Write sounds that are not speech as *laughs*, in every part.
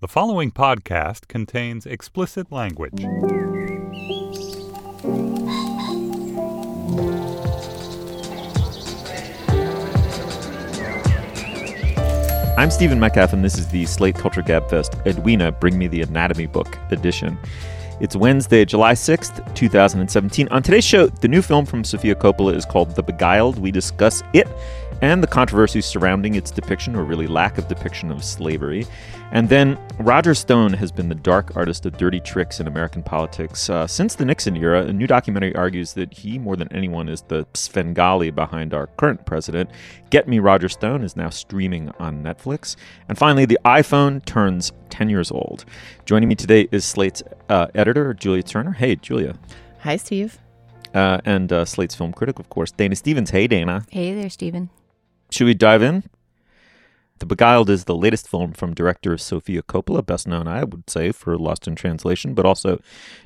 The following podcast contains explicit language. I'm Stephen Metcalf, and this is the Slate Culture Gabfest Edwina Bring Me the Anatomy Book edition. It's Wednesday, July 6th, 2017. On today's show, the new film from Sofia Coppola is called The Beguiled. We discuss it and the controversies surrounding its depiction, or really lack of depiction, of slavery. And then Roger Stone has been the dark artist of dirty tricks in American politics uh, since the Nixon era. A new documentary argues that he, more than anyone, is the Svengali behind our current president. Get Me Roger Stone is now streaming on Netflix. And finally, the iPhone turns 10 years old. Joining me today is Slate's uh, editor, Julia Turner. Hey, Julia. Hi, Steve. Uh, and uh, Slate's film critic, of course, Dana Stevens. Hey, Dana. Hey there, Stephen. Should we dive in? The Beguiled is the latest film from director Sofia Coppola, best known, I would say, for Lost in Translation, but also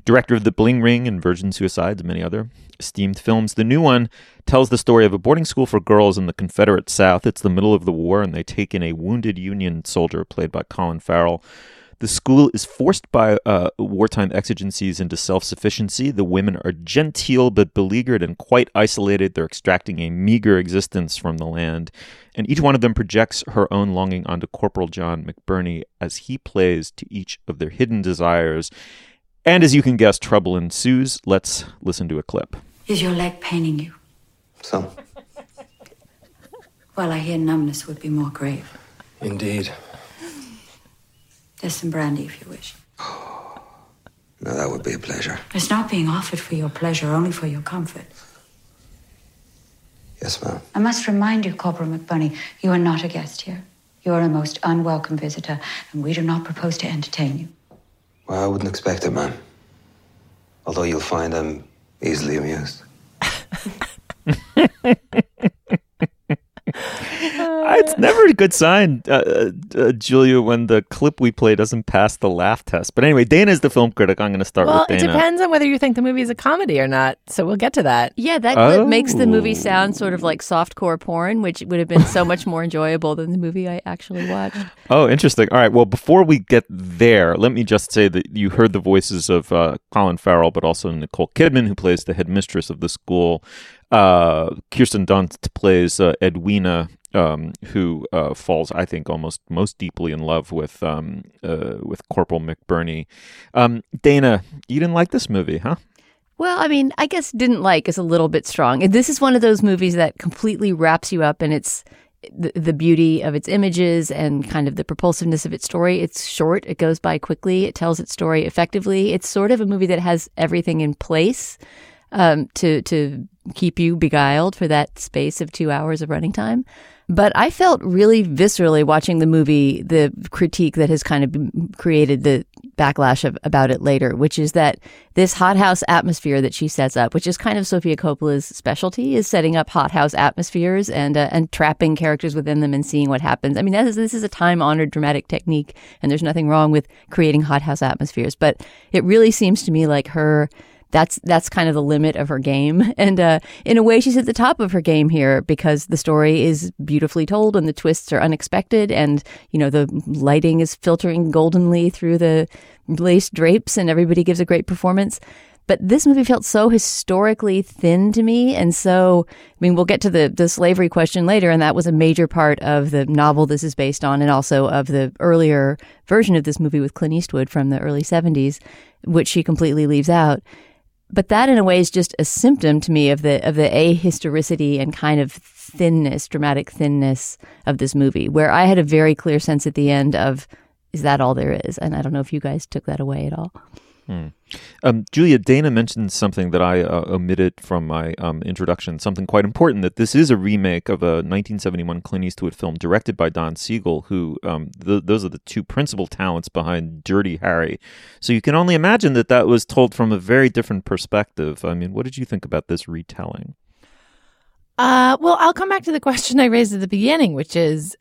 director of The Bling Ring and Virgin Suicides and many other esteemed films. The new one tells the story of a boarding school for girls in the Confederate South. It's the middle of the war, and they take in a wounded Union soldier played by Colin Farrell the school is forced by uh, wartime exigencies into self sufficiency. The women are genteel but beleaguered and quite isolated. They're extracting a meager existence from the land. And each one of them projects her own longing onto Corporal John McBurney as he plays to each of their hidden desires. And as you can guess, trouble ensues. Let's listen to a clip. Is your leg paining you? Some. Well, I hear numbness would be more grave. Indeed. There's some brandy if you wish. Now that would be a pleasure. It's not being offered for your pleasure, only for your comfort. Yes, ma'am. I must remind you, Corporal McBurney, you are not a guest here. You are a most unwelcome visitor, and we do not propose to entertain you. Well, I wouldn't expect it, ma'am. Although you'll find I'm easily amused. *laughs* it's never a good sign, uh, uh, uh, Julia, when the clip we play doesn't pass the laugh test. But anyway, Dana's the film critic. I'm going to start well, with Dana. it depends on whether you think the movie is a comedy or not. So we'll get to that. Yeah, that Oh. makes the movie sound sort of like softcore porn, which would have been so *laughs* much more enjoyable than the movie I actually watched. Oh, interesting. All right. Well, before we get there, let me just say that you heard the voices of uh, Colin Farrell, but also Nicole Kidman, who plays the headmistress of the school. Uh, Kirsten Dunst plays uh, Edwina, um, who uh, falls, I think, almost most deeply in love with um, uh, with Corporal McBurney. Um, Dana, you didn't like this movie, huh? Well, I mean, I guess didn't like is a little bit strong. This is one of those movies that completely wraps you up in its the, the beauty of its images and kind of the propulsiveness of its story. It's short, it goes by quickly, it tells its story effectively. It's sort of a movie that has everything in place um, to to keep you beguiled for that space of two hours of running time. But I felt really viscerally watching the movie, the critique that has kind of created the backlash of, about it later, which is that this hothouse atmosphere that she sets up, which is kind of Sofia Coppola's specialty, is setting up hothouse atmospheres and uh, and trapping characters within them and seeing what happens. I mean, is, this is a time honored dramatic technique, and there's nothing wrong with creating hothouse atmospheres. But it really seems to me like her that's that's kind of the limit of her game. *laughs* And uh, in a way, she's at the top of her game here because the story is beautifully told and the twists are unexpected, and you know the lighting is filtering goldenly through the lace drapes, and everybody gives a great performance. But this movie felt so historically thin to me. And so, I mean, we'll get to the, the slavery question later. And that was a major part of the novel this is based on, and also of the earlier version of this movie with Clint Eastwood from the early 70s, which she completely leaves out but that in a way is just a symptom to me of the of the ahistoricity and kind of thinness, dramatic thinness of this movie, where I had a very clear sense at the end of is that all there is? And I don't know if you guys took that away at all. Hmm. Um, Julia, Dana mentioned something that I uh, omitted from my um, introduction, something quite important that this is a remake of a 1971 Clint Eastwood film directed by Don Siegel, who um, th- those are the two principal talents behind Dirty Harry. So you can only imagine that that was told from a very different perspective. I mean, what did you think about this retelling? Uh, well, I'll come back to the question I raised at the beginning, which is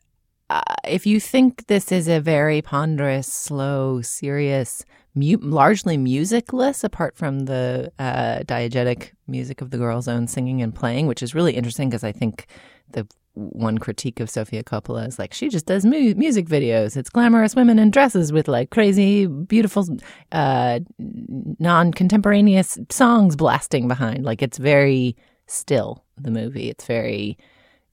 uh, if you think this is a very ponderous, slow, serious mu- largely musicless, apart from the uh, diegetic music of the girls' own singing and playing, which is really interesting because I think the one critique of Sofia Coppola is like she just does mu- music videos. It's glamorous women in dresses with like crazy, beautiful, uh, non-contemporaneous songs blasting behind. Like it's very still. The movie. It's very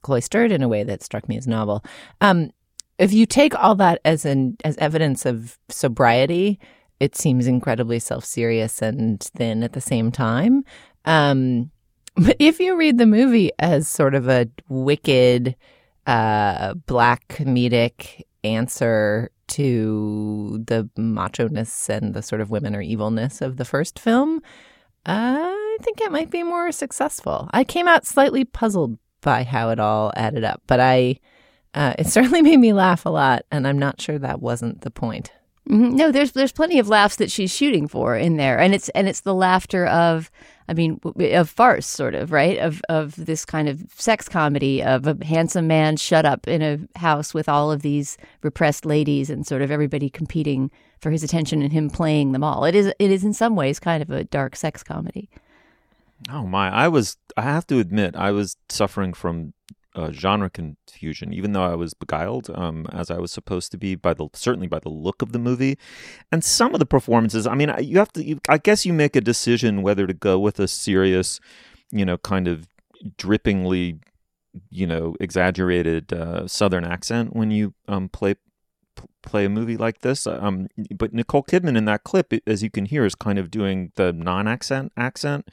cloistered in a way that struck me as novel. Um, if you take all that as an as evidence of sobriety, it seems incredibly self serious and thin at the same time. Um, but if you read the movie as sort of a wicked, uh, black comedic answer to the macho ness and the sort of women or evilness of the first film, uh, I think it might be more successful. I came out slightly puzzled by how it all added up, but I, uh, it certainly *laughs* made me laugh a lot, and I'm not sure that wasn't the point. Mm-hmm. No, there's there's plenty of laughs that she's shooting for in there, and it's and it's the laughter of, I mean, of farce, sort of, right? Of of this kind of sex comedy of a handsome man shut up in a house with all of these repressed ladies, and sort of everybody competing for his attention, and him playing them all. It is it is in some ways kind of a dark sex comedy. Oh my! I was I have to admit I was suffering from uh, genre confusion, even though I was beguiled, um, as I was supposed to be by the certainly by the look of the movie, and some of the performances. I mean, you have to. You, I guess you make a decision whether to go with a serious, you know, kind of drippingly, you know, exaggerated uh, Southern accent when you um, play play a movie like this. Um, but Nicole Kidman in that clip, as you can hear, is kind of doing the non-accent accent.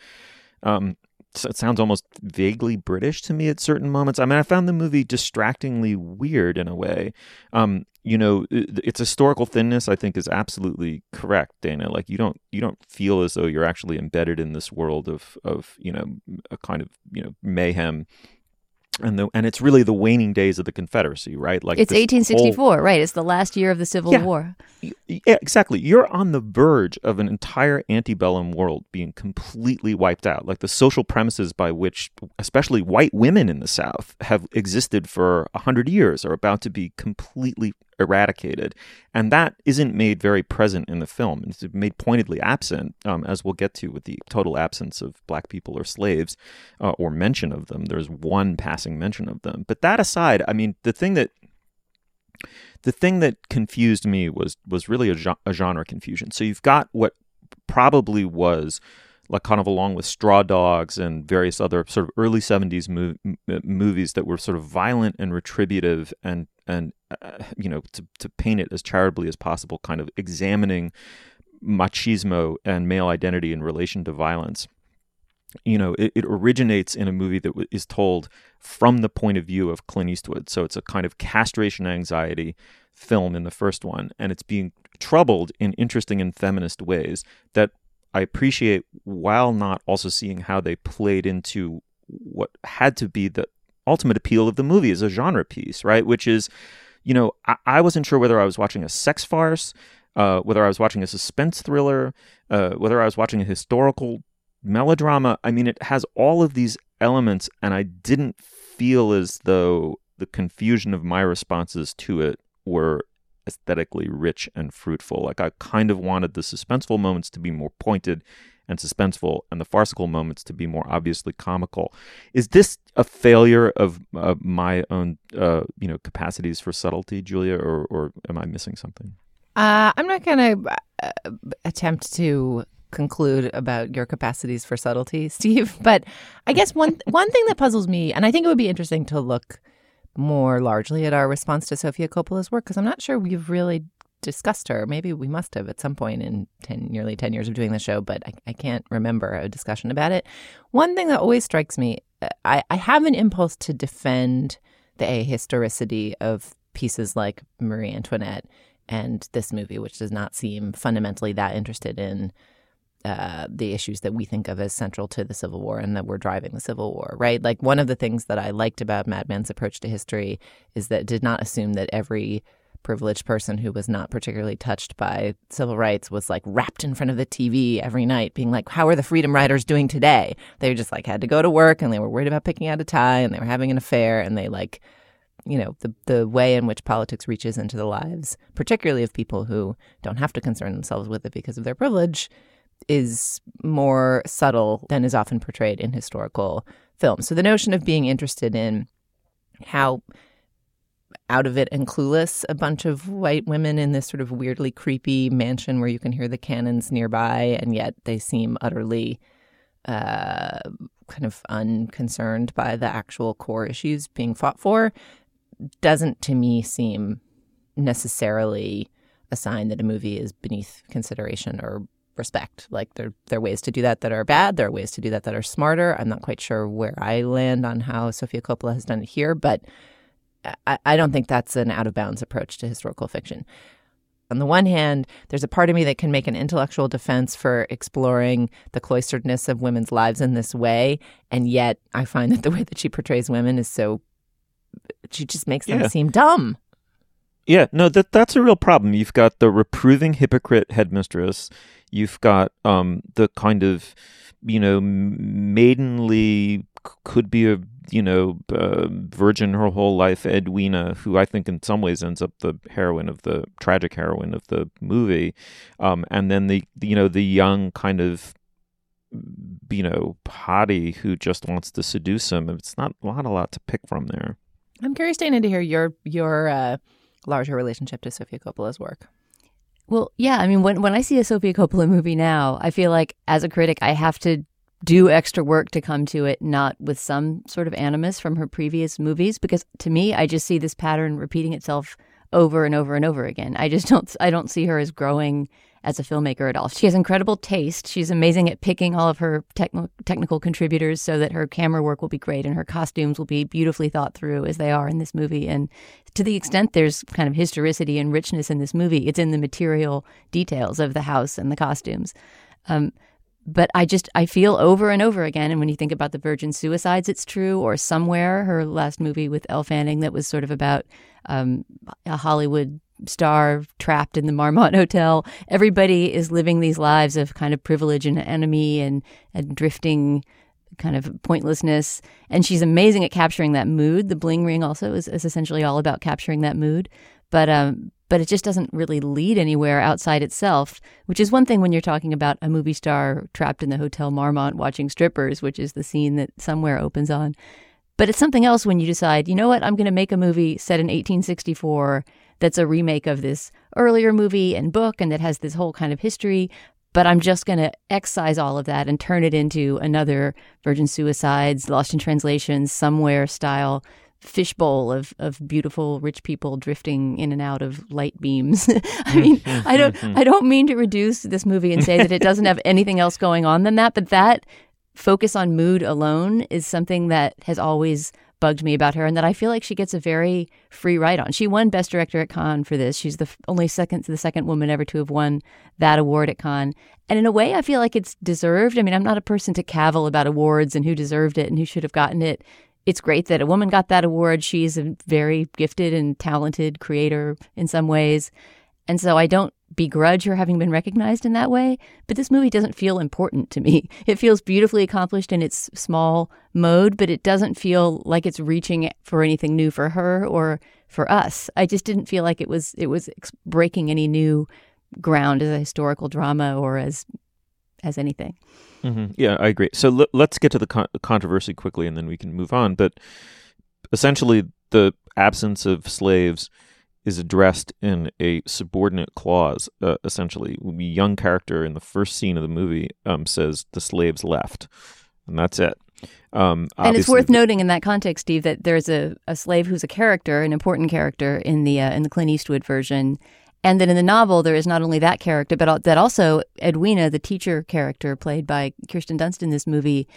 Um, it sounds almost vaguely British to me at certain moments. I mean, I found the movie distractingly weird in a way. Um, you know, its historical thinness, I think, is absolutely correct, Dana. Like you don't you don't feel as though you're actually embedded in this world of of you know a kind of you know mayhem and the and it's really the waning days of the Confederacy, right? Like it's 1864, whole... right? It's the last year of the Civil yeah. War. Yeah, exactly. You're on the verge of an entire antebellum world being completely wiped out. Like the social premises by which, especially white women in the South, have existed for a hundred years are about to be completely eradicated. And that isn't made very present in the film. It's made pointedly absent, um, as we'll get to with the total absence of black people or slaves uh, or mention of them. There's one passing mention of them. But that aside, I mean, the thing that the thing that confused me was was really a, a genre confusion. So you've got what probably was like kind of along with Straw Dogs and various other sort of early 70s mov- movies that were sort of violent and retributive and and uh, you know to to paint it as charitably as possible kind of examining machismo and male identity in relation to violence. You know it, it originates in a movie that is told from the point of view of Clint Eastwood. So it's a kind of castration anxiety film in the first one and it's being troubled in interesting and feminist ways that I appreciate while not also seeing how they played into what had to be the ultimate appeal of the movie as a genre piece, right? Which is, you know, I, I wasn't sure whether I was watching a sex farce, uh, whether I was watching a suspense thriller, uh, whether I was watching a historical melodrama. I mean, it has all of these elements, and I didn't feel as though the confusion of my responses to it were aesthetically rich and fruitful. Like I kind of wanted the suspenseful moments to be more pointed and suspenseful, and the farcical moments to be more obviously comical. Is this a failure of uh, my own, uh, you know, capacities for subtlety, Julia, or, or am I missing something? Uh, I'm not going to uh, attempt to conclude about your capacities for subtlety, *laughs* Steve. But I guess one *laughs* one thing that puzzles me, and I think it would be interesting to look more largely at our response to Sofia Coppola's work, because I'm not sure we've really discussed her. Maybe we must have at some point in 10, nearly 10 years of doing the show, but I, I can't remember a discussion about it. One thing that always strikes me, uh, I, I have an impulse to defend the ahistoricity of pieces like Marie Antoinette and this movie, which does not seem fundamentally that interested in uh, the issues that we think of as central to the Civil War and that were driving the Civil War, right? Like one of the things that I liked about Mad Men's approach to history is that it did not assume that every privileged person who was not particularly touched by civil rights was like wrapped in front of the TV every night, being like, How are the Freedom Riders doing today? They just like had to go to work and they were worried about picking out a tie and they were having an affair and they like, you know, the, the way in which politics reaches into the lives, particularly of people who don't have to concern themselves with it because of their privilege, is more subtle than is often portrayed in historical films. So the notion of being interested in how out of it and clueless a bunch of white women in this sort of weirdly creepy mansion where you can hear the cannons nearby and yet they seem utterly uh, kind of unconcerned by the actual core issues being fought for doesn't to me seem necessarily a sign that a movie is beneath consideration or respect. Like there, there are ways to do that that are bad. There are ways to do that that are smarter. I'm not quite sure where I land on how Sofia Coppola has done it here, but I, I don't think that's an out of bounds approach to historical fiction. On the one hand, there's a part of me that can make an intellectual defense for exploring the cloisteredness of women's lives in this way. And yet, I find that the way that she portrays women is so, she just makes them Yeah. seem dumb. Yeah, no, that that's a real problem. You've got the reproving hypocrite headmistress. You've got um the kind of you know maidenly could be a you know uh, virgin her whole life Edwina, who I think in some ways ends up the heroine of the tragic heroine of the movie, um, and then the you know the young kind of you know hottie who just wants to seduce him. It's not not a lot to pick from there. I'm curious, Dana, to hear your your uh, larger relationship to Sofia Coppola's work. Well, yeah. I mean, when when I see a Sofia Coppola movie now, I feel like as a critic, I have to do extra work to come to it, not with some sort of animus from her previous movies, because to me, I just see this pattern repeating itself over and over and over again. I just *laughs* don't. I don't see her as growing as a filmmaker at all. She has incredible taste. She's amazing at picking all of her technical technical contributors so that her camera work will be great and her costumes will be beautifully thought through as they are in this movie. And to the extent there's kind of historicity and richness in this movie, it's in the material details of the house and the costumes. Um, but I just I feel over and over again, and when you think about the Virgin Suicides, it's true. Or somewhere, her last movie with Elle Fanning that was sort of about um, a Hollywood star trapped in the Marmont *laughs* Hotel. Everybody is living these lives of kind of privilege and enemy and and drifting kind of pointlessness. And she's amazing at capturing that mood. The Bling Ring also is, is essentially all about capturing that mood. But um, but it just doesn't really lead anywhere outside itself, which is one thing when you're talking about a movie star trapped in the Hotel Marmont watching strippers, which is the scene that somewhere opens on. But it's something else when you decide, you know what, I'm going to make a movie set in 1864 that's a remake of this earlier movie and book and that has this whole kind of history. But I'm just going to excise all of that and turn it into another Virgin Suicides, Lost in Translation, somewhere style fishbowl of, of beautiful rich people drifting in and out of light beams. *laughs* I hmm. mean, hmm. I don't hmm. I don't mean to reduce this movie and say that it doesn't have anything else going on than that, but that focus on mood alone is something that has always bugged me about her and that I feel like she gets a very free ride on. She won best director at Cannes for this. She's the only second to the second woman ever to have won that award at Cannes. And in a way I feel like it's deserved. I mean, I'm not a person to cavil about awards and who deserved it and who should have gotten it it's great that a woman got that award. She's a very gifted and talented creator in some ways. And so I don't begrudge her having been recognized in that way, but this movie doesn't feel important to me. *laughs* It feels beautifully accomplished in its small mode, but it doesn't feel like it's reaching for anything new for her or for us. I just didn't feel like it was it was breaking any new ground as a historical drama or as as anything. Mm-hmm. Yeah, I agree. So l- let's get to the con- controversy quickly, and then we can move on. But essentially, the absence of slaves is addressed in a subordinate clause. Uh, essentially, the young character in the first scene of the movie um, says the slaves left, and that's it. Um, and it's worth noting in that context, Steve, that there's a, a slave who's a character, an important character in the uh, in the Clint Eastwood version, and then in the novel there is not only that character, but that also Edwina, the teacher character played by Kirsten Dunst in this movie,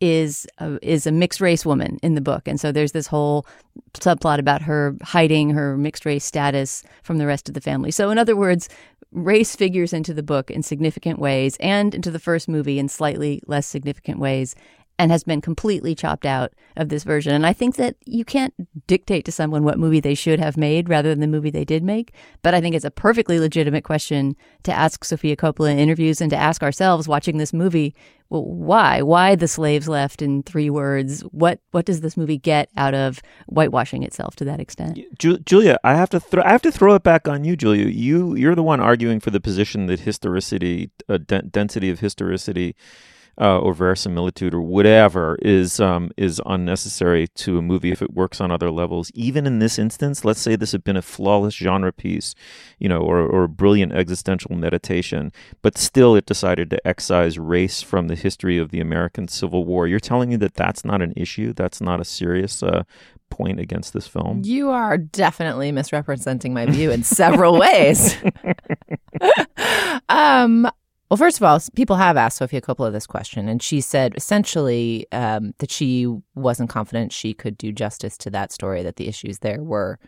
is a, is a mixed race woman in the book, and so there's this whole subplot about her hiding her mixed race status from the rest of the family. So, in other words, race figures into the book in significant ways, and into the first movie in slightly less significant ways and has been completely chopped out of this version. And I think that you can't dictate to someone what movie they should have made rather than the movie they did make. But I think it's a perfectly legitimate question to ask Sofia Coppola in interviews and to ask ourselves watching this movie, well, why? Why the slaves left in three words? What what does this movie get out of whitewashing itself to that extent? Julia, I have to throw I have to throw it back on you, Julia. You you're the one arguing for the position that historicity, uh, d- density of historicity uh, or verisimilitude or whatever is um, is unnecessary to a movie if it works on other levels. Even in this instance, let's say this had been a flawless genre piece, you know, or, or a brilliant existential meditation, but still it decided to excise race from the history of the American Civil War. You're telling me that that's not an issue? That's not a serious uh, point against this film? You are definitely misrepresenting my view in several ways. *laughs* *laughs* um, well, first of all, people have asked Sofia Coppola this question, and she said essentially um, that she wasn't confident she could do justice to that story, that the issues there were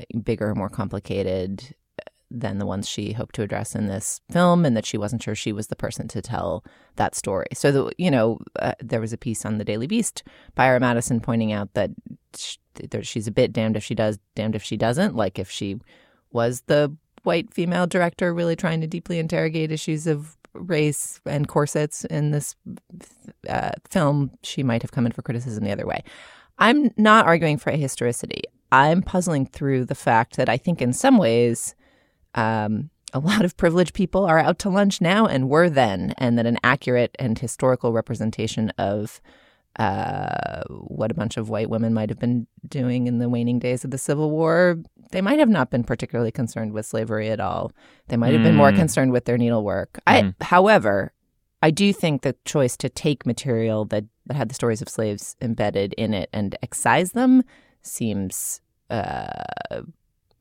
uh, bigger, more complicated uh, than the ones she hoped to address in this film, and that she wasn't sure she was the person to tell that story. So, the, you know, uh, there was a piece on the Daily Beast by Ira Madison pointing out that she, she's a bit damned if she does, damned if she doesn't. Like if she was the white female director really trying to deeply interrogate issues of race and corsets in this uh, film, she might have come in for criticism the other way. I'm not arguing for historicity. I'm puzzling through the fact that I think in some ways, um, a lot of privileged people are out to lunch now and were then, and that an accurate and historical representation of uh, what a bunch of white women might have been doing in the waning days of the Civil War. They might have not been particularly concerned with slavery at all. They might have mm. been more mm. concerned with their needlework. Mm. I, however, I do think the choice to take material that, that had the stories of slaves embedded in it and excise them seems uh,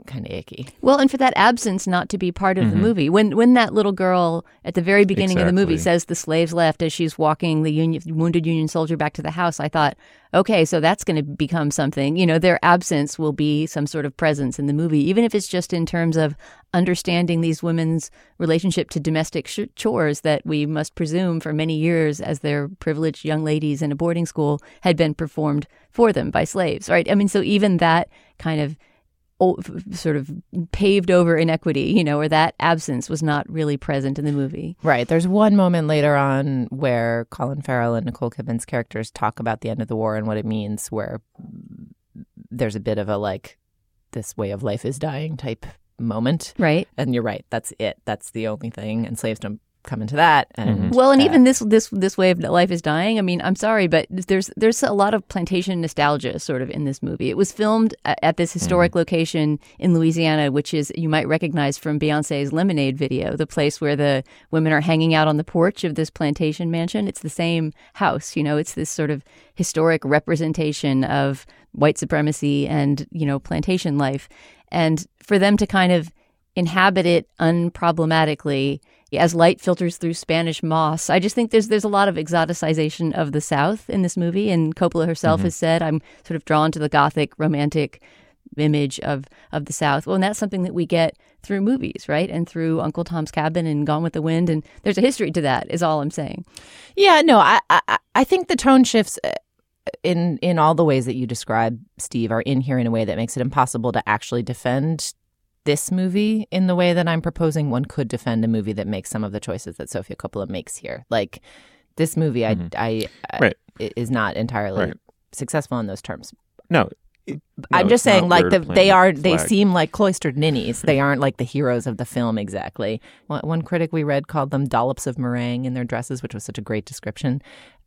kind of icky. Well, and for that absence not to be part of mm-hmm. the movie. When when that little girl at the very beginning exactly. of the movie says the slaves left as she's walking the union, wounded Union soldier back to the house, I thought, okay, so that's going to become something. You know, their absence will be some sort of presence in the movie, even if it's just in terms of understanding these women's relationship to domestic sh- chores that we must presume for many years as their privileged young ladies in a boarding school had been performed for them by slaves, right? I mean, so even that kind of sort of paved over inequity, you know, or that absence was not really present in the movie. Right. There's one moment later on where Colin Farrell and Nicole Kidman's characters talk about the end of the war and what it means, where there's a bit of a like, this way of life is dying type moment. Right. And you're right. That's it. That's the only thing. And slaves don't come into that. And mm-hmm. well, and uh, even this this this way of life is dying. I mean, I'm sorry, but there's there's a lot of plantation nostalgia sort of in this movie. It was filmed at this historic mm-hmm. location in Louisiana, which is you might recognize from Beyonce's Lemonade video, the place where the women are hanging out on the porch of this plantation mansion. It's the same house, you know. It's this sort of historic representation of white supremacy and you know plantation life, and for them to kind of inhabit it unproblematically as light filters through Spanish moss. I just think there's there's a lot of exoticization of the South in this movie, and Coppola herself mm-hmm. has said, "I'm sort of drawn to the gothic romantic image of of the South." Well, and that's something that we get through movies, right, and through Uncle Tom's Cabin and Gone with the Wind, and there's a history to that. Is all I'm saying. Yeah, no, I I, I think the tone shifts. Uh, in in all the ways that you describe, Steve, are in here in a way that makes it impossible to actually defend this movie in the way that I'm proposing one could defend a movie that makes some of the choices that Sofia Coppola makes here. Like this movie, I, I, I Right. is not entirely Right. successful in those terms. No. it- I'm just saying, like the, they the are, they seem like cloistered ninnies. They *laughs* aren't like the heroes of the film exactly. One, one critic we read called them dollops of meringue in their dresses, which was such a great description.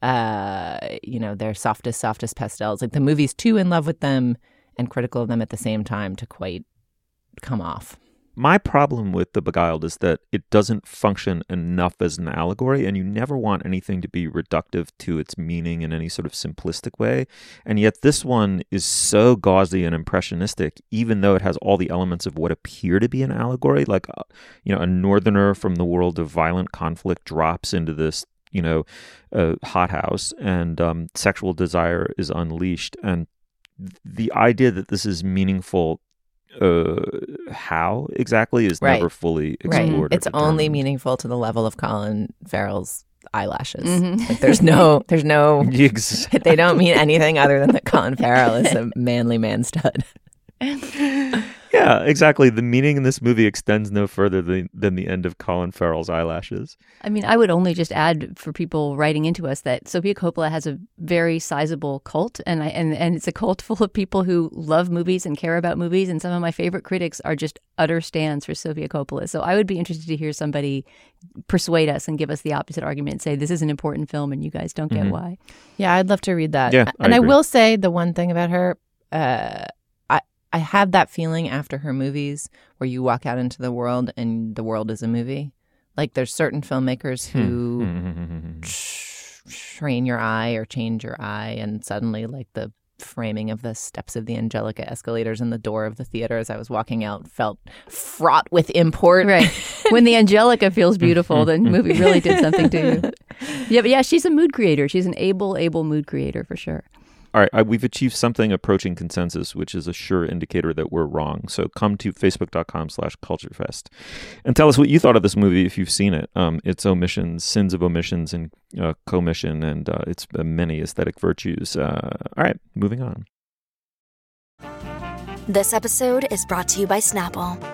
Uh, you know, their softest, softest pastels. Like the movie's too in love with them and critical of them at the same time to quite come off. My problem with The Beguiled is that it doesn't function enough as an allegory, and you never want anything to be reductive to its meaning in any sort of simplistic way. And yet, this one is so gauzy and impressionistic, even though it has all the elements of what appear to be an allegory. Like, uh, you know, a northerner from the world of violent conflict drops into this, you know, uh, hothouse, and um, sexual desire is unleashed. And the idea that this is meaningful uh how exactly is Right. never fully explored or It's only meaningful to the level of Colin Farrell's eyelashes. Mhm. Like, there's no, *laughs* there's no, *laughs* Ex- *laughs* they don't mean anything other than that Colin Farrell is a manly man stud. Yeah exactly the meaning in this movie extends no further than, than the end of colin farrell's eyelashes I mean, I would only just add for people writing into us that Sofia Coppola has a very sizable cult, and I, and and it's a cult *laughs* full of people who love movies and care about movies. And some of my favorite critics are just utter stands for Sofia Coppola. So I would be interested to hear somebody persuade us and give us the opposite argument, and say this is an important film, and you guys don't get Mhm. why. Yeah, I'd love to read that. Yeah, and I, agree. will say the one thing about her, uh, I I have that feeling after her movies where you walk out into the world and the world is a movie. Like there's certain filmmakers Hmm. who train your eye or change your eye, and suddenly like the framing of the steps of the Angelika escalators and the door of the theater as I was walking out felt fraught with import. Right. *laughs* when the Angelika feels beautiful, the movie really did something to you. *laughs* Yeah, but yeah, she's a mood creator. She's an able, able mood creator for sure. All right I, we've achieved something approaching consensus which is a sure indicator that we're wrong. So come to facebook.com slash culturefest and tell us what you thought of this movie if you've seen it. Um, its omissions sins of omissions and uh, commission and uh, its uh, many aesthetic virtues. Uh, all right moving on. This episode is brought to you by Snapple.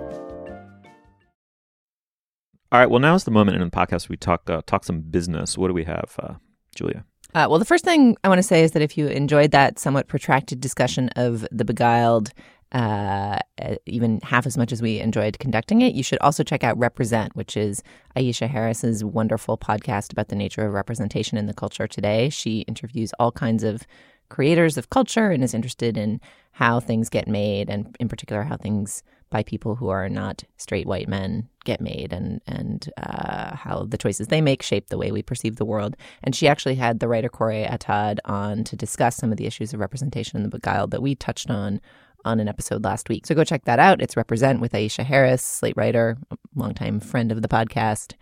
All right well now is the moment in the podcast we talk uh, talk some business what do we have uh, julia Uh, well, the first thing I want to say is that if you enjoyed that somewhat protracted discussion of The Beguiled, uh, even half as much as we enjoyed conducting it, you should also check out Represent, which is Aisha Harris's wonderful podcast about the nature of representation in the culture today. She interviews all kinds of creators of culture and is interested in how things get made, and in particular, how things by people who are not straight white men get made and and uh, how the choices they make shape the way we perceive the world. And she actually had the writer Corey Atad on to discuss some of the issues of representation in the Beguiled that we touched on on an episode last week. So go check that out. It's Represent with Aisha Harris, Slate writer, longtime friend of the podcast,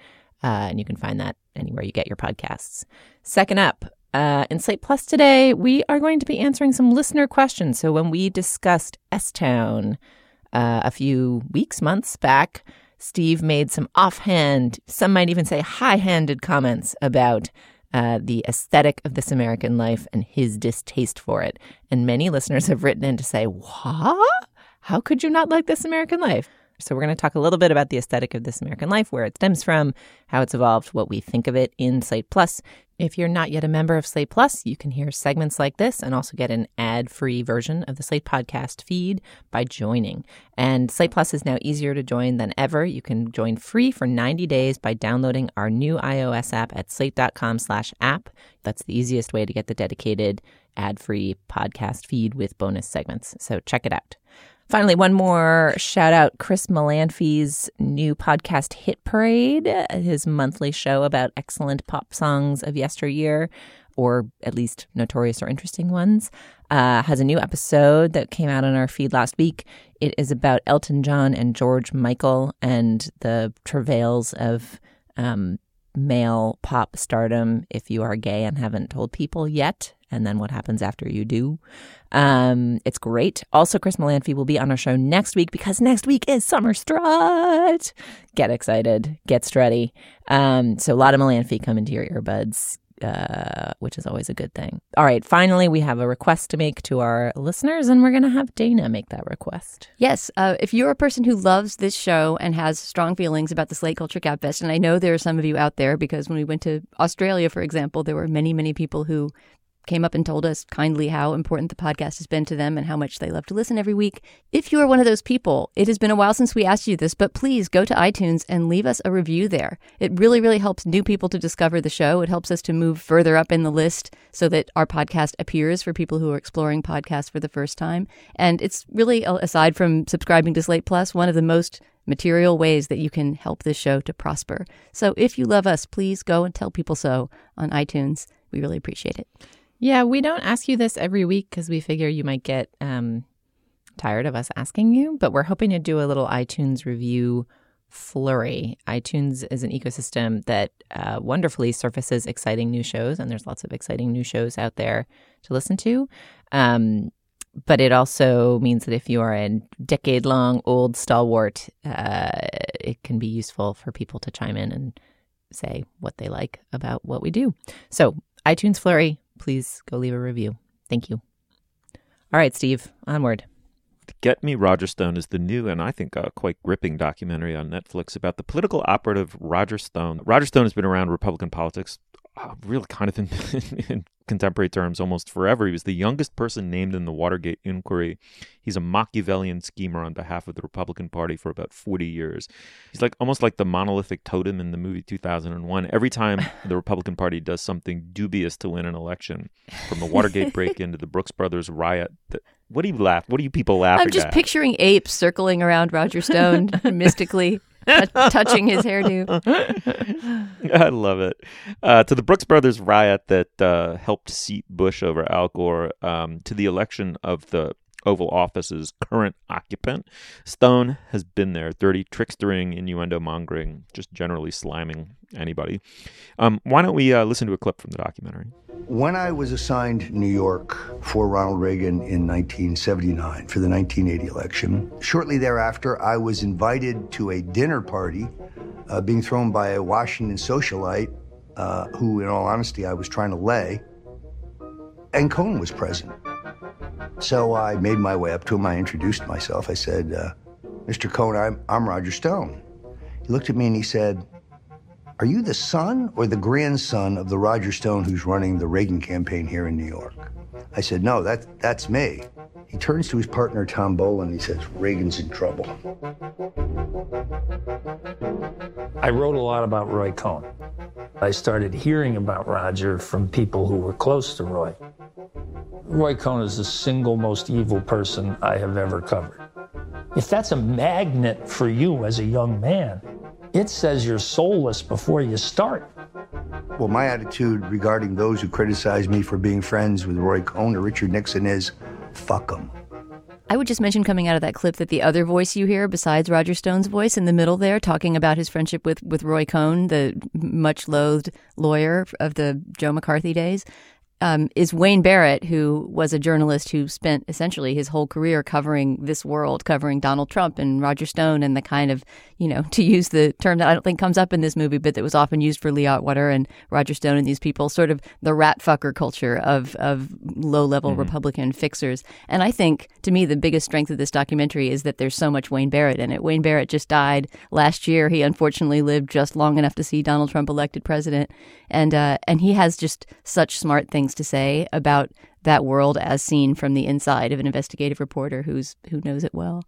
uh, and you can find that anywhere you get your podcasts. Second up. Uh, in Slate Plus today, we are going to be answering some listener questions. So, when we discussed S Town, uh, a few weeks, months back, Steve made some offhand, some might even say high handed comments about uh, the aesthetic of this American life and his distaste for it. And many listeners have written in to say, What? How could you not like this American life? So, we're going to talk a little bit about the aesthetic of this American life, where it stems from, how it's evolved, what we think of it in Slate Plus. If you're not yet a member of Slate Plus, you can hear segments like this and also get an ad free version of the Slate podcast feed by joining. And Slate Plus is now easier to join than ever. You can join free for 90 days by downloading our new iOS app at slate.com slash app. That's the easiest way to get the dedicated ad free podcast feed with bonus segments. So check it out. Finally, one more shout out Chris Molanphy's new podcast, Hit Parade, his monthly show about excellent pop songs of yesteryear. or at least notorious or interesting ones, uh, has a new episode that came out on our feed last week. It is about Elton John and George Michael and the travails of um, male pop stardom if you are gay and haven't told people yet, and then what happens after you do. Um, it's great. Also, Chris Molanphy will be on our show next week because next week is Summer Strut. Get excited, get strutty. Um, so a lot of Molanphy come into your earbuds uh, which is always a good thing. All right, finally, we have a request to make to our listeners, and we're going to have Dana make that request. Yes, uh, if you're a person who loves this show and has strong feelings about the Slate Culture Gabfest, and I know there are some of you out there because when we went to Australia, for example, there were many, many people who came up and told us kindly how important the podcast has been to them and how much they love to listen every week. If you are one of those people, it has been a while since we asked you this, but please go to iTunes and leave us a review there. It really, really helps new people to discover the show. It helps us to move further up in the list so that our podcast appears for people who are exploring podcasts for the first time. And it's really, uh, aside from subscribing to Slate Plus, one of the most material ways that you can help this show to prosper. So if you love us, please go and tell people so on iTunes. We really appreciate it. Yeah, we don't ask you this every week because we figure you might get um, tired of us asking you, but we're hoping to do a little iTunes review flurry. iTunes is an ecosystem that uh, wonderfully surfaces exciting new shows, and there's lots of exciting new shows out there to listen to. Um, but it also means that if you are a decade long old stalwart, uh, it can be useful for people to chime in and say what they like about what we do. So, iTunes Flurry, please go leave a review. Thank you. All right, Steve, onward. Get Me Roger Stone is the new and I think a quite gripping documentary on Netflix about the political operative Roger Stone. Roger Stone has been around Republican politics uh, really kind of *laughs* in, in, contemporary terms almost forever. He was the youngest person named in the Watergate inquiry. He's a Machiavellian schemer on behalf of the Republican Party for about 40 years. He's like almost like the monolithic totem in the movie 2001. Every time *laughs* the Republican Party does something dubious to win an election, from the Watergate break *laughs* into the Brooks Brothers riot, what do you laugh? What do you people laugh? I'm just at? picturing apes circling around Roger Stone mystically t- touching his hairdo. *laughs* I love it. Uh, to the Brooks Brothers riot that uh, helped seat Bush over Al Gore, um, to the election of the Oval Office's current occupant, Stone has been there, dirty, trickstering, innuendo mongering, just generally sliming anybody. Um, why don't we uh, listen to a clip from the documentary? When I was assigned New York for Ronald Reagan in 1979 for the 1980 election, shortly thereafter, I was invited to a dinner party uh, being thrown by a Washington socialite uh, who, in all honesty, I was trying to lay, and Cohn was present. So I made my way up to him. I introduced myself. I said, uh, Mr. Cohn, I'm, I'm Roger Stone. He looked at me and he said, Are you the son or the grandson of the Roger Stone who's running the Reagan campaign here in New York? I said, No, that, that's me. He turns to his partner, Tom Bolan, and he says, Reagan's in trouble. I wrote a lot about Roy Cohn. I started hearing about Roger from people who were close to Roy. Roy Cohn is the single most evil person I have ever covered. If that's a magnet for you as a young man, it says you're soulless before you start. Well, my attitude regarding those who criticize me for being friends with Roy Cohn or Richard Nixon is fuck them. I would just mention coming out of that clip that the other voice you hear, besides Roger Stone's voice in the middle there, talking about his friendship with, with Roy Cohn, the much loathed lawyer of the Joe McCarthy days, um, is Wayne Barrett, who was a journalist who spent essentially his whole career covering this world, covering Donald Trump and Roger Stone and the kind of, you know, *laughs* to use the term that I don't think comes up in this movie, but that was often used for Lee Atwater and Roger Stone and these people, sort of the rat fucker culture of, of low level mm-hmm. Republican fixers. And I think, to me, the biggest strength of this documentary is that there's so much Wayne Barrett in it. Wayne Barrett just died last year. He unfortunately lived just long enough to see Donald Trump elected president. And, uh, and he has just such smart things things to say about that world as seen from the inside of an investigative reporter who's who knows it well.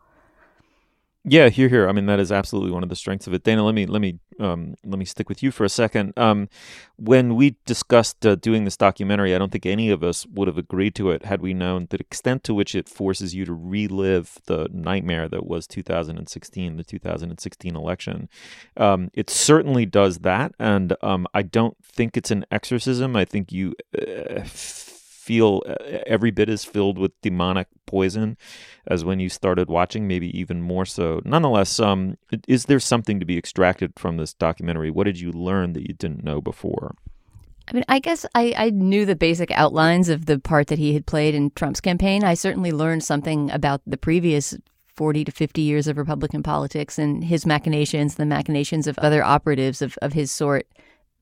Yeah, here, here. I mean, that is absolutely one of the strengths of it. Dana, let me let me um, let me stick with you for a second. Um, when we discussed uh, doing this documentary, I don't think any of us would have agreed to it had we known the extent to which it forces you to relive the nightmare that was 2016, the 2016 election. Um, it certainly does that, and um, I don't think it's an exorcism. I think you. Uh, feel uh, every bit as filled with demonic poison as when you started watching, maybe even more so. Nonetheless, um, is there something to be extracted from this documentary? What did you learn that you didn't know before? I mean, I guess I, I knew the basic outlines of the part that he had played in Trump's campaign. I certainly learned something about the previous 40 to 50 years of Republican politics and his machinations, the machinations of other operatives of, of his sort.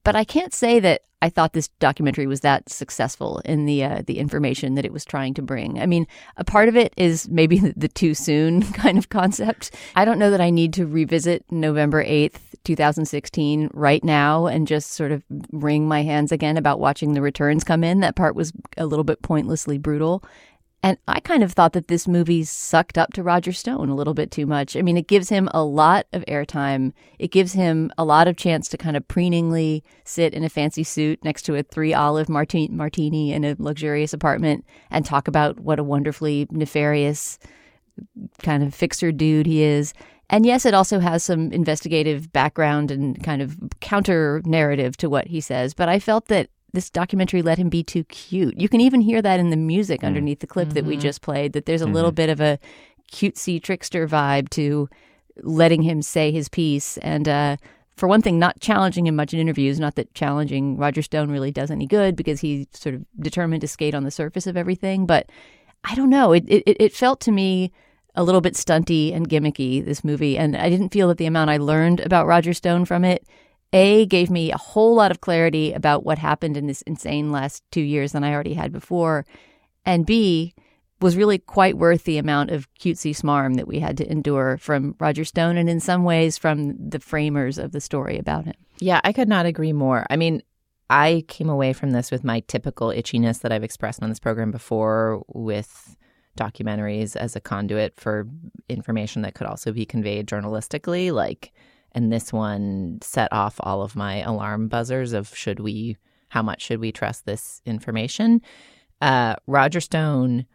But I can't say that I thought this documentary was that successful in the uh, the information that it was trying to bring. I mean, a part of it is maybe *laughs* the, too soon *laughs* kind of concept. I don't know that I need to revisit November eighth, two thousand sixteen, right now, and just sort of wring my hands again about watching the returns come in. That part was a little bit pointlessly brutal, and I kind of thought that this movie sucked up to Roger Stone a little bit too much. I mean, it gives him a lot of airtime. It gives him a lot of chance to kind of preeningly sit in a fancy suit next to a three olive martini, martini in a luxurious apartment and talk about what a wonderfully nefarious kind of fixer dude he is. And yes, it also has some investigative background and kind of counter narrative to what he says. But I felt that this documentary let him be too cute. You can even hear that in the music mm. underneath the clip mm-hmm. that we mm-hmm. just played, that there's a mm-hmm. little bit of a cutesy trickster vibe to letting him say his piece. And uh, for one thing, not challenging him much in interviews. Not that challenging Roger Stone really does any good because he's sort of determined to skate on the surface of everything. But I don't know. It, it, it felt to me a little bit stunty and gimmicky, this movie. And I didn't feel that the amount I learned about Roger Stone from it a gave me a whole lot of clarity about what happened in this insane last two years than I already had before. And B was really quite worth the amount of cutesy smarm that we had to endure from Roger Stone and in some ways from the framers of the story about him. Yeah, I could not agree more. I mean, I came away from this with my typical itchiness that I've expressed on this program before with documentaries as a conduit for information that could also be conveyed journalistically. Like, and this one set off all of my alarm buzzers of should we how much should we trust this information uh, roger stone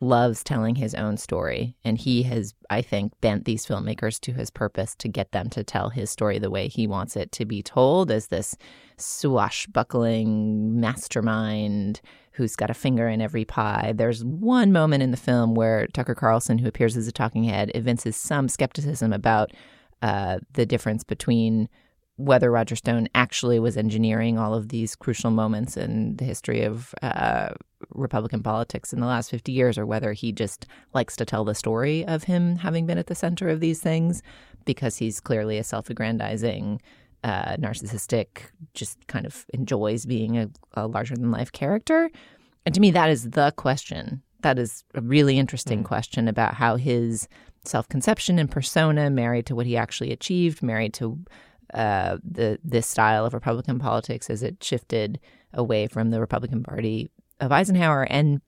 loves telling his own story and he has i think bent these filmmakers to his purpose to get them to tell his story the way he wants it to be told as this swashbuckling mastermind who's got a finger in every pie. There's one moment in the film where Tucker Carlson, who appears as a talking head, evinces some skepticism about uh, the difference between whether Roger Stone actually was engineering all of these crucial moments in the history of uh, Republican politics in the last 50 years, or whether he just likes to tell the story of him having been at the center of these things because he's clearly a self aggrandizing, uh, narcissistic, just kind of enjoys being a, a larger than life character. And to me, that is the question. That is a really interesting mm. question about how his self conception and persona, married to what he actually achieved, married to uh, the this style of Republican politics as it shifted away from the Republican Party of Eisenhower. And